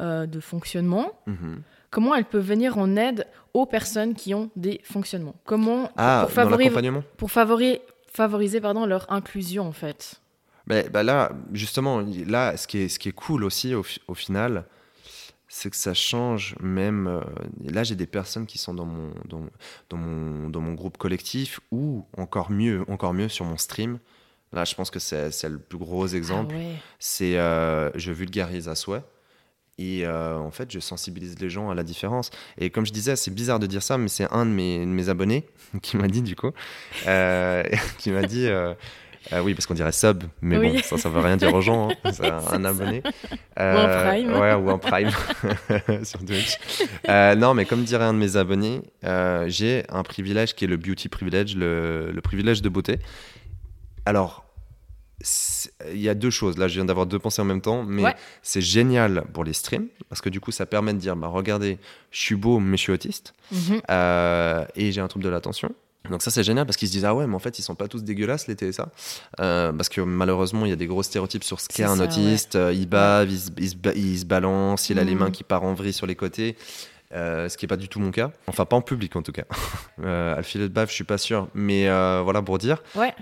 de fonctionnement, mhm. Comment elle peut venir en aide aux personnes qui ont des fonctionnements? Comment Ah, pour, dans favori- l'accompagnement? pour favori- favoriser pardon, leur inclusion en fait? Ben là, justement, là, ce qui est, ce qui est cool aussi au, fi- au final, c'est que ça change même. euh, là, j'ai des personnes qui sont dans mon, dans, dans mon, dans mon groupe collectif ou encore mieux, encore mieux sur mon stream. Là, je pense que c'est c'est le plus gros exemple. Ah ouais. C'est euh, je vulgarise à souhait. Et euh, en fait, je sensibilise les gens à la différence. Et comme je disais, c'est bizarre de dire ça, mais c'est un de mes, de mes abonnés qui m'a dit, du coup, euh, qui m'a dit, euh, oui, parce qu'on dirait sub, mais Oui. bon, ça, ça veut rien dire aux gens, hein. un, un ça. abonné. en prime. Ouais, ou en prime sur Twitch. Non, mais comme dirait un de mes abonnés, j'ai un privilège qui est le beauty privilege, le, le privilège de beauté. Alors, il y a deux choses. Là, je viens d'avoir deux pensées en même temps, mais Ouais. c'est génial pour les streams parce que du coup, ça permet de dire bah, regardez, je suis beau, mais je suis autiste Mhm. euh, et j'ai un trouble de l'attention. Donc ça c'est génial parce qu'ils se disent ah ouais mais en fait ils sont pas tous dégueulasses les TSA Euh, parce que malheureusement il y a des gros stéréotypes sur ce qu'est un ça, autiste Euh, il bave il, se, il se il se balance il a les Mhm. mains qui partent en vrille sur les côtés euh, ce qui est pas du tout mon cas. Enfin pas en public en tout cas. Euh, à le filet de bave je suis pas sûr. Mais euh, voilà pour dire. Ouais,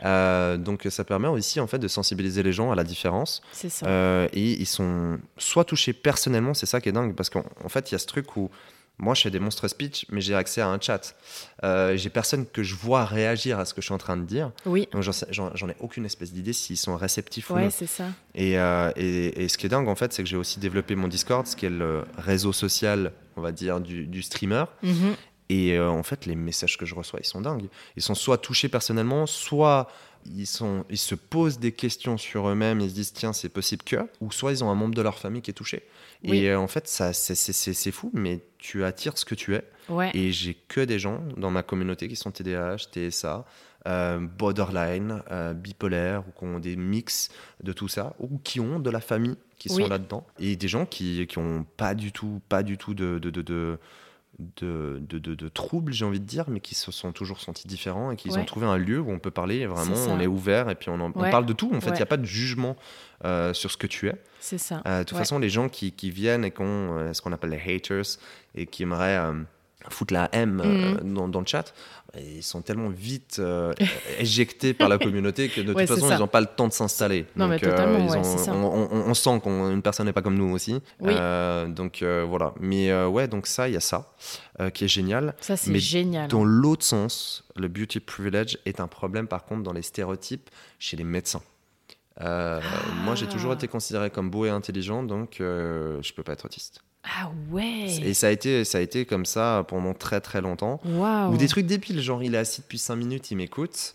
donc ça permet aussi en fait de sensibiliser les gens à la différence. C'est ça. et ils sont soit touchés personnellement, c'est ça qui est dingue, parce qu'en en fait, il y a ce truc où moi, je fais des monstres speech, mais j'ai accès à un chat. Euh, j'ai personne que je vois réagir à ce que je suis en train de dire. oui, Donc, j'en ai aucune espèce d'idée s'ils sont réceptifs ou ouais, non. c'est ça. Et, euh, et, et ce qui est dingue, en fait, c'est que j'ai aussi développé mon Discord, ce qui est le réseau social, on va dire, du, du streamer. Mhm. Et euh, en fait, les messages que je reçois, ils sont dingues. Ils sont soit touchés personnellement, soit ils, sont, ils se posent des questions sur eux-mêmes, ils se disent tiens, c'est possible que, ou soit ils ont un membre de leur famille qui est touché. Oui. Et euh, en fait, ça, c'est- fou, mais tu attires ce que tu es. Ouais, Et j'ai que des gens dans ma communauté qui sont TDAH, TSA, euh, borderline, euh, bipolaire, ou qui ont des mix de tout ça, ou qui ont de la famille qui Oui. sont là-dedans. Et des gens qui, qui ont pas du tout, pas du tout de, de, de, de de, de, de- de troubles, j'ai envie de dire, mais qui se sont toujours sentis différents et qu'ils Ouais. ont trouvé un lieu où on peut parler vraiment, on est ouvert et puis on, en- on parle de tout. En fait, il Ouais. n'y a pas de jugement euh, sur ce que tu es. c'est ça. Euh, de toute façon, les gens qui, qui viennent et qui ont euh, ce qu'on appelle les haters et qui aimeraient foutre la M euh, Mhm. dans, dans le chat, ils sont tellement vite euh, éjectés par la communauté que de Ouais, toute façon, ça. ils n'ont pas le temps de s'installer. Donc, euh, ils ouais, ont- on, on- on sent qu'une personne n'est pas comme nous aussi. Oui. Euh, donc voilà. Mais ouais, donc ça, il y a ça qui est génial. Ça, c'est génial. Dans l'autre sens, le beauty privilege est un problème par contre dans les stéréotypes chez les médecins. Moi, j'ai toujours Ah. été considéré comme beau et intelligent, donc je peux pas être autiste. Ah ouais. Et ça a été, ça a été comme ça pendant très très longtemps. Ou des trucs débiles, genre il est assis depuis 5 minutes, il m'écoute,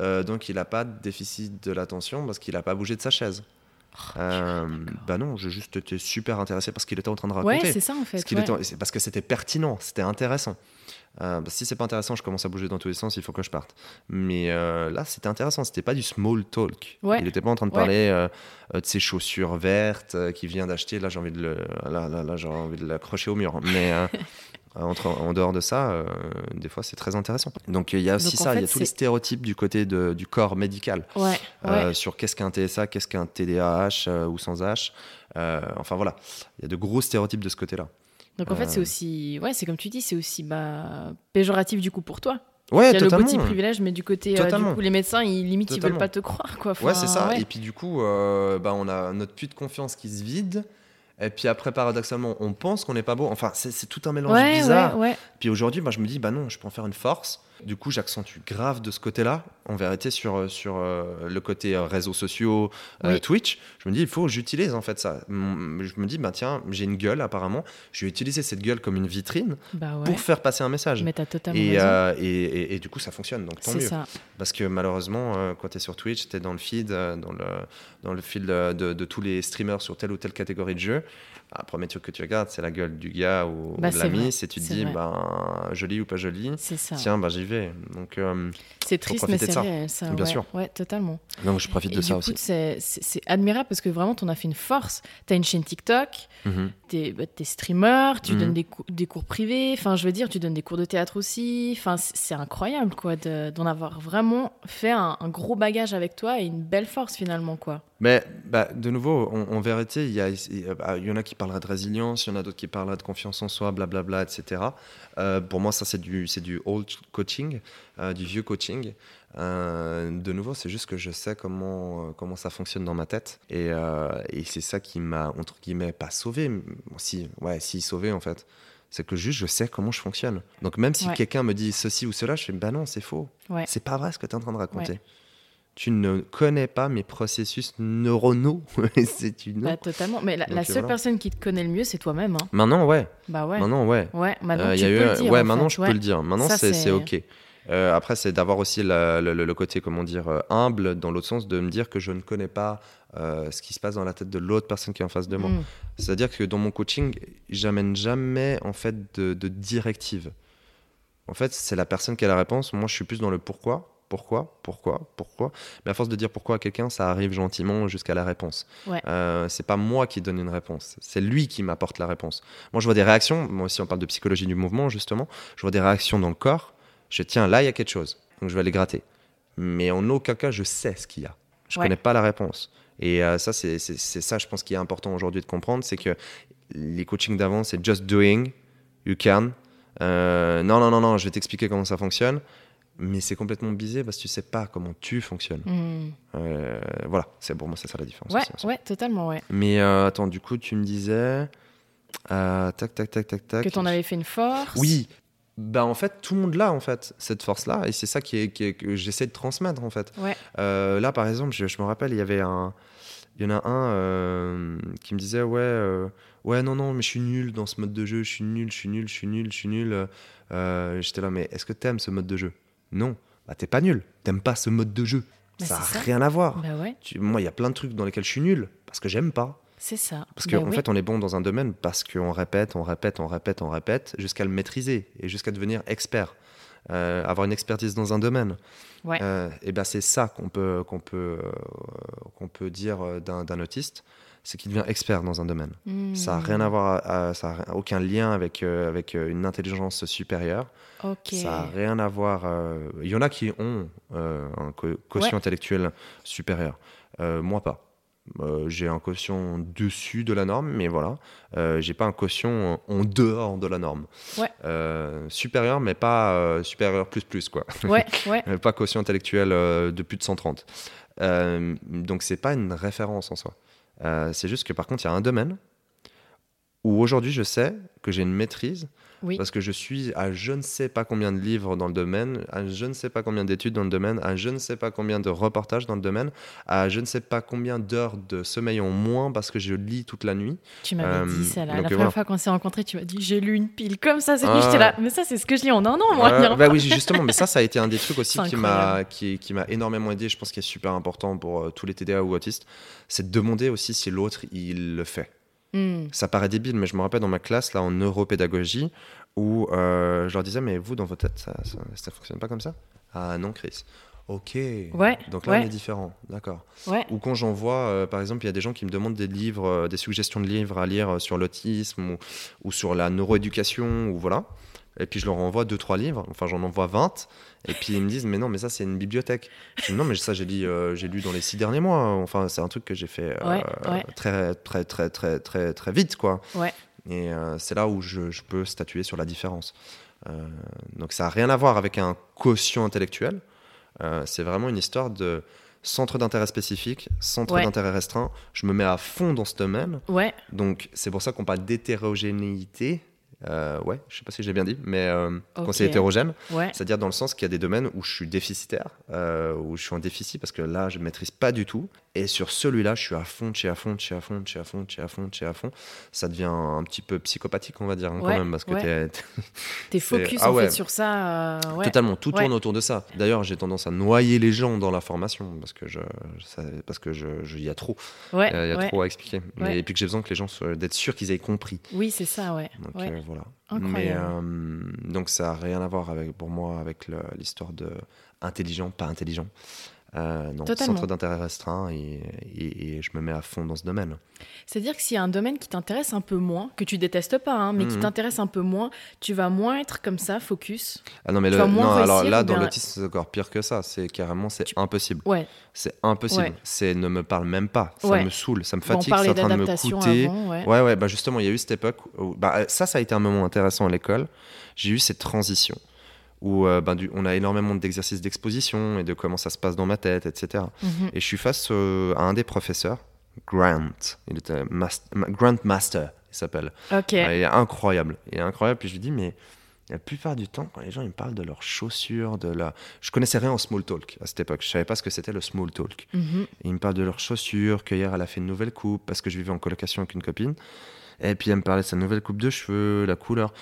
euh, donc il n'a pas de déficit de l'attention parce qu'il n'a pas bougé de sa chaise. Euh, bah non, j'ai juste été super intéressé parce qu'il était en train de raconter. Ouais, c'est ça en fait. Parce, qu'il ouais. était- c'est parce que c'était pertinent, c'était intéressant. Euh, bah, si c'est pas intéressant, je commence à bouger dans tous les sens, il faut que je parte. Mais euh, là, c'était intéressant, c'était pas du small talk. Ouais. Il n'était pas en train de parler euh, de ses chaussures vertes qu'il vient d'acheter. Là, j'ai envie de le, là, là, là, j'ai envie de l'accrocher au mur. Mais entre, en dehors de ça, euh, des fois, c'est très intéressant. Donc il y a aussi Donc, ça, il y a tous les stéréotypes du côté de- du corps médical Ouais, ouais. euh, sur qu'est-ce qu'un TSA, qu'est-ce qu'un TDAH euh, ou sans H. Euh, enfin voilà, il y a de gros stéréotypes de ce côté-là. Donc en fait, c'est euh, aussi, ouais, c'est comme tu dis, c'est aussi bah, péjoratif du coup pour toi. Ouais, Il y a le totalement. petit privilège, mais du côté, euh, du Totalement. coup, les médecins, ils limite, ils veulent Totalement. pas te croire, quoi. Ouais, Enfin, c'est ça. ouais. Et puis du coup, euh, bah, on a notre puits de confiance qui se vide. Et puis après, paradoxalement, on pense qu'on n'est pas beau. Enfin, c'est tout un mélange ouais, bizarre. ouais, ouais. Puis aujourd'hui, bah, je me dis, bah non, je peux en faire une force. Du coup, j'accentue grave de ce côté-là, en vérité, sur, euh, sur euh, le côté euh, réseaux sociaux, Oui. Twitch. Je me dis, il faut que j'utilise en fait ça. Je me dis, bah tiens, j'ai une gueule apparemment. Je vais utiliser cette gueule comme une vitrine Bah ouais. pour faire passer un message. Mais t'as totalement Et, raison. et, et- et du coup, ça fonctionne, donc tant mieux. ça. Parce que malheureusement, quand tu es sur Twitch, tu es dans le feed, dans, le, dans le fil de, de- de tous les streamers sur telle ou telle catégorie de jeu. Ah, Le premier truc que tu regardes, c'est la gueule du gars ou, Bah, ou de l'ami. C'est tu te dis, ben, joli ou pas joli. Tiens, bah, j'y vais. Donc, euh, C'est triste, mais c'est ça. réel, ça. Bien ouais. sûr. Ouais, totalement. donc je profite Et de du ça coup, aussi. c'est admirable parce que vraiment, t'en as fait une force. T'as une chaîne TikTok, Mhm. t'es bah, t'es streamer, tu Mhm. donnes des, cou- des cours privés. Enfin, je veux dire, tu donnes des cours de théâtre aussi. Enfin, c'est c'est incroyable, quoi, de- d'en avoir vraiment fait un, un gros bagage avec toi et une belle force finalement, quoi. Mais bah, de nouveau, en, en vérité, il y, a- il bah, il y en a qui parleraient de résilience, il y en a d'autres qui parleraient de confiance en soi, blablabla, etc. Euh, pour moi, ça, c'est du, du old coaching, euh, du vieux coaching. Euh, de nouveau, c'est juste que je sais comment, euh, comment ça fonctionne dans ma tête. Et, euh, et c'est ça qui m'a, entre guillemets, pas sauvé. Si, ouais, si sauvé, en fait. C'est que juste, je sais comment je fonctionne. Donc, même si Ouais. quelqu'un me dit ceci ou cela, je fais, bah non, c'est faux. Ouais. C'est pas vrai ce que tu es en train de raconter. Ouais. Tu ne connais pas mes processus neuronaux. c'est une. Bah, totalement. Mais la, seule voilà. personne qui te connaît le mieux, c'est toi-même. hein. Maintenant, ouais. Bah ouais. Maintenant, ouais. Ouais, maintenant Euh, tu y a peux eu le un- dire. ouais, en maintenant je Ouais. peux le dire. Maintenant, c'est ok. Euh, après, c'est d'avoir aussi la- le, côté, comment dire, euh, humble dans l'autre sens, de me dire que je ne connais pas euh, ce qui se passe dans la tête de l'autre personne qui est en face de moi. Mm. C'est-à-dire que dans mon coaching, j'amène jamais en fait de, de directive. En fait, c'est la personne qui a la réponse. Moi, je suis plus dans le pourquoi, pourquoi, pourquoi, pourquoi. Mais à force de dire pourquoi à quelqu'un, ça arrive gentiment jusqu'à la réponse. Ouais. Euh, c'est pas moi qui donne une réponse, c'est lui qui m'apporte la réponse. Moi, je vois des réactions. Moi aussi, on parle de psychologie du mouvement justement. Je vois des réactions dans le corps. Je tiens, là, il y a quelque chose. Donc, je vais aller gratter. Mais en aucun cas, je sais ce qu'il y a. Je Ouais. connais pas la réponse. Et euh, ça, c'est ça, je pense, qui est important aujourd'hui de comprendre, c'est que les coachings d'avant, c'est just doing, you can. Euh, non, non, non, non, je vais t'expliquer comment ça fonctionne. Mais c'est complètement biaisé parce que tu sais pas comment tu fonctionnes. Mm. Euh, voilà, c'est pour moi, c'est ça la différence. Ouais, aussi, ouais, totalement, ouais. Mais euh, attends, du coup, tu me disais. euh, tac, tac, tac, tac, tac. Que t'en avais fait une force. Oui. Bah, en fait, tout le monde l'a, en fait, cette force-là. Et c'est ça qui est, qui est- que j'essaie de transmettre, en fait. Ouais. Euh, là, par exemple, je, je me rappelle, il y avait un. Il y en a un qui me disait Ouais, ouais, non, non, mais je suis nul dans ce mode de jeu, je suis nul, je suis nul, je suis nul, je suis nul. J'étais là, mais est-ce que t'aimes ce mode de jeu? Non. Bah, t'es pas nul. T'aimes pas ce mode de jeu. Bah, ça n'a rien à voir. Bah ouais, Tu- moi, il y a plein de trucs dans lesquels je suis nul parce que j'aime pas. c'est ça. Parce qu'en Bah oui. fait, on est bon dans un domaine parce qu'on répète, on répète, on répète, on répète, jusqu'à le maîtriser et jusqu'à devenir expert. Euh, avoir une expertise dans un domaine. Ouais. Euh, et ben c'est ça qu'on peut, qu'on peut, euh, qu'on peut dire d'un d'un autiste, c'est qu'il devient expert dans un domaine. Mm. Ça n'a rien à voir, à- ça a aucun lien avec, euh, avec euh, une intelligence supérieure. Ça n'a rien à voir. euh, Il y en a qui ont euh, un co- quotient Ouais. intellectuel supérieur. Moi, pas. J'ai un quotient dessus de la norme, mais voilà. J'ai pas un quotient en dehors de la norme. Ouais. Supérieur, mais pas supérieur plus plus, quoi. Ouais, pas quotient intellectuel de plus de 130. Euh, donc, c'est pas une référence en soi. Euh, c'est juste que par contre, il y a un domaine où aujourd'hui, je sais que j'ai une maîtrise Oui. parce que je suis à je ne sais pas combien de livres dans le domaine, à je ne sais pas combien d'études dans le domaine, à je ne sais pas combien de reportages dans le domaine, à je ne sais pas combien d'heures de sommeil en moins parce que je lis toute la nuit. Tu m'avais Euh, dit ça là. La donc, première voilà. fois qu'on s'est rencontrés, tu m'as dit j'ai lu une pile comme ça cette Ah. nuit. J'étais là. Mais ça, c'est ce que je lis en un an, moi. Bah oui, justement, mais ça, ça a été un des trucs aussi C'est qui m'a incroyable. qui, qui m'a énormément aidé. Je pense qu'il est super important pour euh, tous les TDA ou autistes, c'est de demander aussi si l'autre il le fait. Mm. Ça paraît débile, mais je me rappelle dans ma classe là en neuropédagogie où euh, je leur disais mais vous dans votre tête ça, ça, ça fonctionne pas comme ça? Ah non, Chris. Ok. Ouais, Donc là ouais. on est différent, d'accord. Ouais. Ou quand j'en vois, euh, par exemple, il y a des gens qui me demandent des livres, euh, des suggestions de livres à lire euh, sur l'autisme ou, ou sur la neuroéducation, ou voilà. Et puis je leur envoie deux, trois livres, enfin j'en envoie 20, et puis ils me disent, mais non, mais ça c'est une bibliothèque. Je dis, non, mais ça j'ai lu, euh, j'ai lu dans les six derniers mois, enfin c'est un truc que j'ai fait euh, Ouais, ouais. très, très, très, très, très, très vite, quoi. Ouais. Et euh, c'est là où je, je peux statuer sur la différence. Euh, donc ça n'a rien à voir avec un quotient intellectuel, Euh, c'est vraiment une histoire de centre d'intérêt spécifique, centre Ouais. d'intérêt restreint. Je me mets à fond dans ce domaine. Ouais. Donc, c'est pour ça qu'on parle d'hétérogénéité. Euh, ouais, je sais pas si j'ai bien dit, mais euh, c'est hétérogène, Ouais. c'est-à-dire dans le sens qu'il y a des domaines où je suis déficitaire, euh, où je suis en déficit parce que là, je maîtrise pas du tout. Et sur celui-là, je suis à fond, chez à fond, chez à fond, chez à fond, chez à fond, chez à fond. Ça devient un petit peu psychopathique, on va dire, hein, quand même, parce que ouais. t'es- focus ah en fait sur ça. euh. Totalement, tout tourne autour de ça. D'ailleurs, j'ai tendance à noyer les gens dans la formation parce que je, ça- parce que je, je- il y a trop, Ouais. Euh, il y a trop à expliquer. Mais- et puis que j'ai besoin que les gens soient d'être sûrs qu'ils aient compris. Oui, c'est ça, ouais. Donc euh, voilà. Incroyable. Mais donc ça a rien à voir avec pour moi avec l'histoire de intelligent, pas intelligent. Euh, non, Totalement. centre d'intérêt restreint et, et- et je me mets à fond dans ce domaine. C'est-à-dire que s'il y a un domaine qui t'intéresse un peu moins, que tu détestes pas, hein, mais qui Mhm. t'intéresse un peu moins, tu vas moins être comme ça, focus. Ah non, mais le- non, alors là, dans bien- l'autisme, c'est encore pire que ça. C'est carrément, c'est Tu- impossible. Ouais, C'est impossible. Ouais. C'est ne me parle même pas. Ça Ouais. me saoule, ça me fatigue, c'est en train de me coûter. avant, ouais. Ouais, ouais, bah justement, il y a eu cette époque où, bah, ça, ça a été un moment intéressant à l'école. J'ai eu cette transition où euh, ben, du- on a énormément d'exercices d'exposition et de comment ça se passe dans ma tête, etc. Mhm. Et je suis face euh, à un des professeurs, Grant. Il était mas- ma- Grant Master, il s'appelle. Ok. Ah, il est incroyable. Il est incroyable. Puis je lui dis, mais la plupart du temps, quand les gens ils me parlent de leurs chaussures, de la... Je connaissais rien en small talk à cette époque. Je savais pas ce que c'était le small talk. Mhm. Et il me parle de leurs chaussures, qu'hier elle a fait une nouvelle coupe parce que je vivais en colocation avec une copine. Et puis elle me parlait de sa nouvelle coupe de cheveux, la couleur.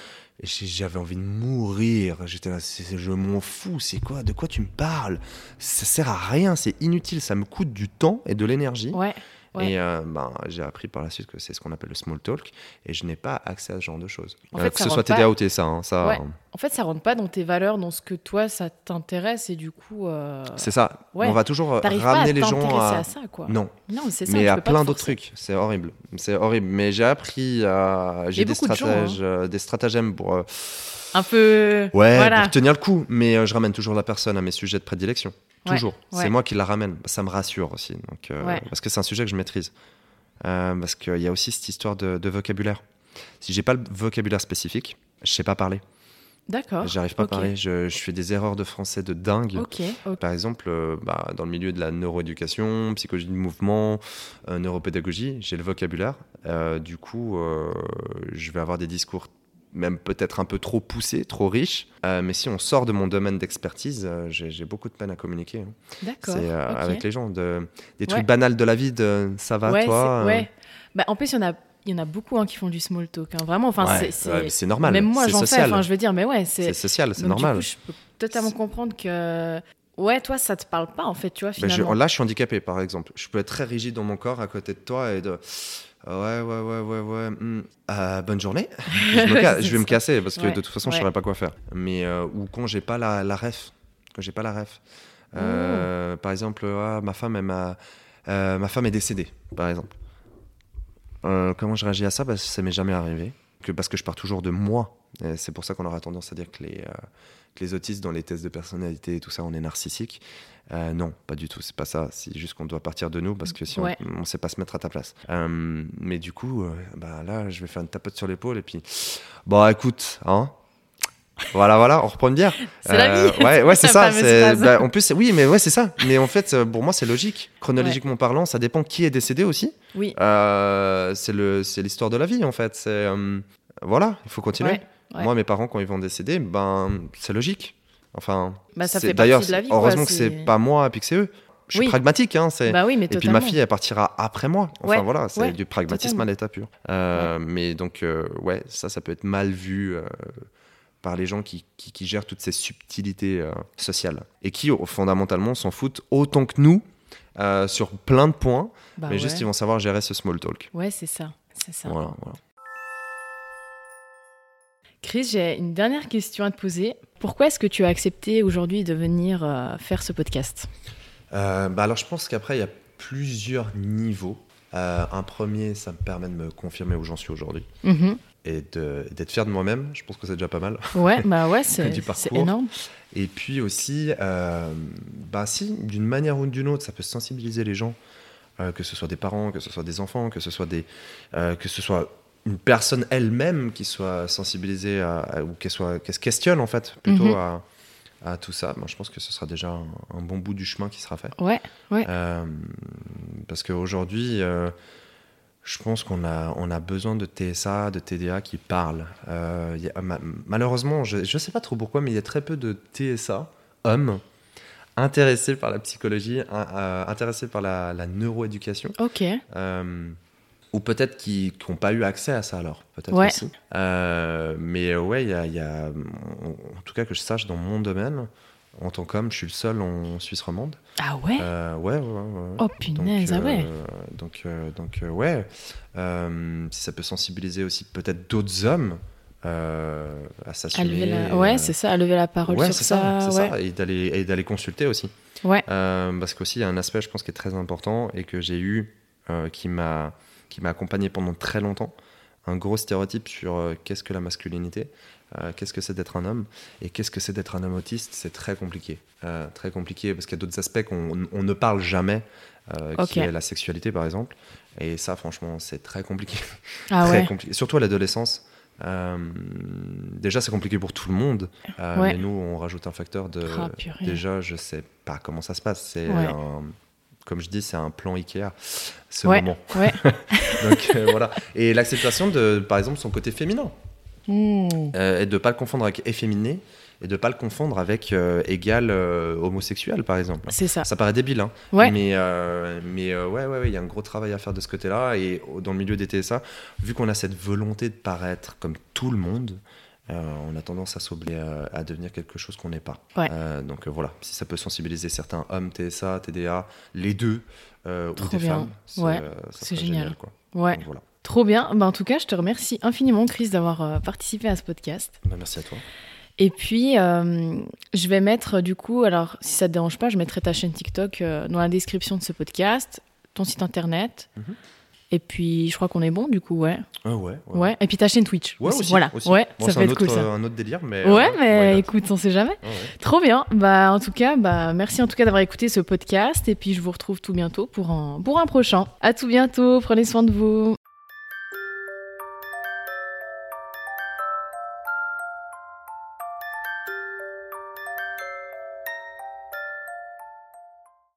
J'avais envie de mourir. J'étais là, je m'en fous. C'est quoi? De quoi tu me parles? Ça sert à rien. C'est inutile. Ça me coûte du temps et de l'énergie. Ouais. Ouais. Et euh, ben, j'ai appris par la suite que c'est ce qu'on appelle le small talk. Et je n'ai pas accès à ce genre de choses. En Euh, que ce soit pas- TDA ou TSA. hein, ça, Ouais. En fait, ça rentre pas dans tes valeurs, dans ce que toi, ça t'intéresse, et du coup, euh, c'est ça. Ouais. On va toujours euh, t'arrives pas à ramener les gens à. à... ça, quoi. Non, Non, c'est ça. mais à plein d'autres trucs. C'est horrible. C'est horrible. Mais j'ai appris à. J'ai des de gens, euh, des stratagèmes pour. Un peu. Ouais, Voilà. pour tenir le coup. Mais euh, je ramène toujours la personne à mes sujets de prédilection. Toujours. ouais. C'est moi qui la ramène. Ça me rassure aussi. Donc, euh, Ouais. Parce que c'est un sujet que je maîtrise. Euh, parce qu'il y a aussi cette histoire de, de vocabulaire. Si j'ai pas le vocabulaire spécifique, je sais pas parler. D'accord. J'arrive pas à parler. Je, je fais des erreurs de français de dingue. Ok. ok. Par exemple, euh, bah, dans le milieu de la neuroéducation, psychologie du mouvement, neuropédagogie, j'ai le vocabulaire. Du coup, je vais avoir des discours même peut-être un peu trop poussés, trop riches. Euh, mais si on sort de mon domaine d'expertise, euh, j'ai beaucoup de peine à communiquer. hein. D'accord. C'est euh, avec les gens. De, des trucs Ouais. banals de la vie, de ça va ouais, toi ouais. Bah, en plus, il y en a, il y en a beaucoup hein, qui font du small talk. hein. Vraiment, enfin, ouais, c'est- normal. Même moi, j'en fais. social. Enfin, je veux dire, mais ouais, C'est social, c'est normal. Du coup, je peux totalement comprendre que. Ouais, toi, ça te parle pas, en fait, tu vois, Ben, je- finalement. là, je suis handicapé, par exemple. Je peux être très rigide dans mon corps à côté de toi et de. Ouais, ouais, ouais, ouais, ouais. hmm, euh, bonne journée. je, ca- vais me casser parce que Ouais, de toute façon, je ouais. saurais pas quoi faire. Mais euh, ou quand j'ai pas la, la ref, quand j'ai pas la ref. Euh, Par exemple, ah, ma femme, elle m'a- euh, ma femme est décédée, par exemple. Comment je réagis à ça? Parce que ça m'est jamais arrivé. Que parce que je pars toujours de moi. Et C'est pour ça qu'on aura tendance à dire que les, euh, que les autistes, dans les tests de personnalité et tout ça, on est narcissique. Euh, non, pas du tout, c'est pas ça. C'est juste qu'on doit partir de nous parce que si Ouais. on, on sait pas se mettre à ta place. Euh, mais du coup, euh, bah là, je vais faire une tapote sur l'épaule et puis, bon, écoute, hein. Voilà, voilà, on reprend une bière. C'est la Euh, vie. Ouais, ouais, c'est ça. bah, en plus, oui, mais ouais, c'est ça. Mais en fait, euh, pour moi, c'est logique. Chronologiquement parlant, ça dépend qui est décédé aussi. Oui. Euh, c'est le, c'est l'histoire de la vie en fait. C'est euh, voilà, il faut continuer. Ouais. Moi, mes parents quand ils vont décéder, ben c'est logique. Enfin, Bah, d'ailleurs, vie, quoi, heureusement que c'est- pas moi puis que c'est eux. Je suis Oui. pragmatique, hein. C'est Bah oui, et puis ma fille, elle partira après moi. Enfin voilà, c'est du pragmatisme totalement. à l'état pur. Mais donc, ouais, ça, ça peut être mal vu par les gens qui, qui, qui gèrent toutes ces subtilités euh, sociales et qui, fondamentalement, s'en foutent autant que nous euh, sur plein de points, Bah mais ouais. juste ils vont savoir gérer ce small talk. Ouais, c'est ça. C'est ça. Voilà, voilà. Chris, j'ai une dernière question à te poser. Pourquoi est-ce que tu as accepté aujourd'hui de venir euh, faire ce podcast? Euh, bah alors, je pense qu'après, il y a plusieurs niveaux. Euh, un premier, ça me permet de me confirmer où j'en suis aujourd'hui Mhm. Et d'être fier de moi-même. Je pense que c'est déjà pas mal. Ouais, bah ouais, c'est énorme. Et puis aussi, euh, bah si, d'une manière ou d'une autre, ça peut sensibiliser les gens, euh, que ce soit des parents, que ce soit des enfants, que ce soit des, euh, que ce soit une personne elle-même qui soit sensibilisée à- à- ou qu'elle soit, qu'elle se questionne en fait plutôt Mhm. à, à tout ça. Moi, je pense que ce sera déjà un, un bon bout du chemin qui sera fait. Ouais, ouais. Parce qu'aujourd'hui, euh, je pense qu'on a, on a besoin de TSA, de TDA qui parlent. Euh, il y a- ma- malheureusement, je ne sais pas trop pourquoi, mais il y a très peu de TSA, hommes, intéressés par la psychologie, euh, intéressés par la, la neuroéducation. Ok. Euh, ou peut-être qui n'ont pas eu accès à ça alors, peut-être Ouais. aussi. Mais ouais, il y a, y en tout cas que je sache, dans mon domaine, en tant qu'homme, je suis le seul en Suisse romande. Ah ouais? Euh, ouais, ouais, ouais. Oh punaise, donc, ah ouais. euh, donc, euh, donc ouais. Si ça peut sensibiliser aussi peut-être d'autres hommes à s'assumer. la... Ouais, c'est ça, à lever la parole ouais, sur ça. ça, ça, et d'aller consulter aussi. Ouais. Parce qu'aussi il y a un aspect, je pense, qui est très important et que j'ai eu, qui m'a qui m'a accompagné pendant très longtemps. Un gros stéréotype sur euh, qu'est-ce que la masculinité, euh, qu'est-ce que c'est d'être un homme et qu'est-ce que c'est d'être un homme autiste? C'est très compliqué, Euh, très compliqué parce qu'il y a d'autres aspects qu'on on ne parle jamais, euh, qui est la sexualité par exemple. Et ça, franchement, c'est très compliqué. Ah très ouais. Surtout à l'adolescence. Déjà, c'est compliqué pour tout le monde. Ouais. Mais nous, on rajoute un facteur de. Ah, déjà, je sais pas comment ça se passe. C'est Ouais. un- Comme je dis, c'est un plan Ikea. Ce Ouais. moment. Ouais. Donc euh, voilà. Et l'acceptation de, par exemple, son côté féminin. Hmm. Euh, et de pas le confondre avec efféminé. Et de pas le confondre avec euh, égal euh, homosexuel, par exemple. C'est ça. Ça paraît débile, hein. Ouais. Mais, euh, mais ouais, ouais, ouais, il y a un gros travail à faire de ce côté-là. Et dans le milieu des TSA, vu qu'on a cette volonté de paraître comme tout le monde, on a tendance à s'oublier à, devenir quelque chose qu'on n'est pas. Ouais. Donc voilà, si ça peut sensibiliser certains hommes TSA, TDA, les deux, ou des bien. femmes, c'est Ouais, génial. quoi. Ouais. Donc voilà. Trop bien. Bah, en tout cas, je te remercie infiniment, Chris, d'avoir euh, participé à ce podcast. Bah, merci à toi. Et puis, euh, je vais mettre, du coup, alors, si ça te dérange pas, je mettrai ta chaîne TikTok euh, dans la description de ce podcast, ton site internet. Mhm. Et puis, je crois qu'on est bon, du coup, ouais. Ah ouais, ouais. Ouais. Et puis ta chaîne Twitch. Ouais, aussi, Voilà. aussi. Ouais, Bon, ça c'est peut un être autre, cool, ça. euh, un autre délire, mais. Ouais, euh, mais écoute, on sait jamais. Ouais. Trop bien. Bah, en tout cas, bah, merci en tout cas d'avoir écouté ce podcast. Et puis, je vous retrouve tout bientôt pour un, pour un prochain. À tout bientôt. Prenez soin de vous.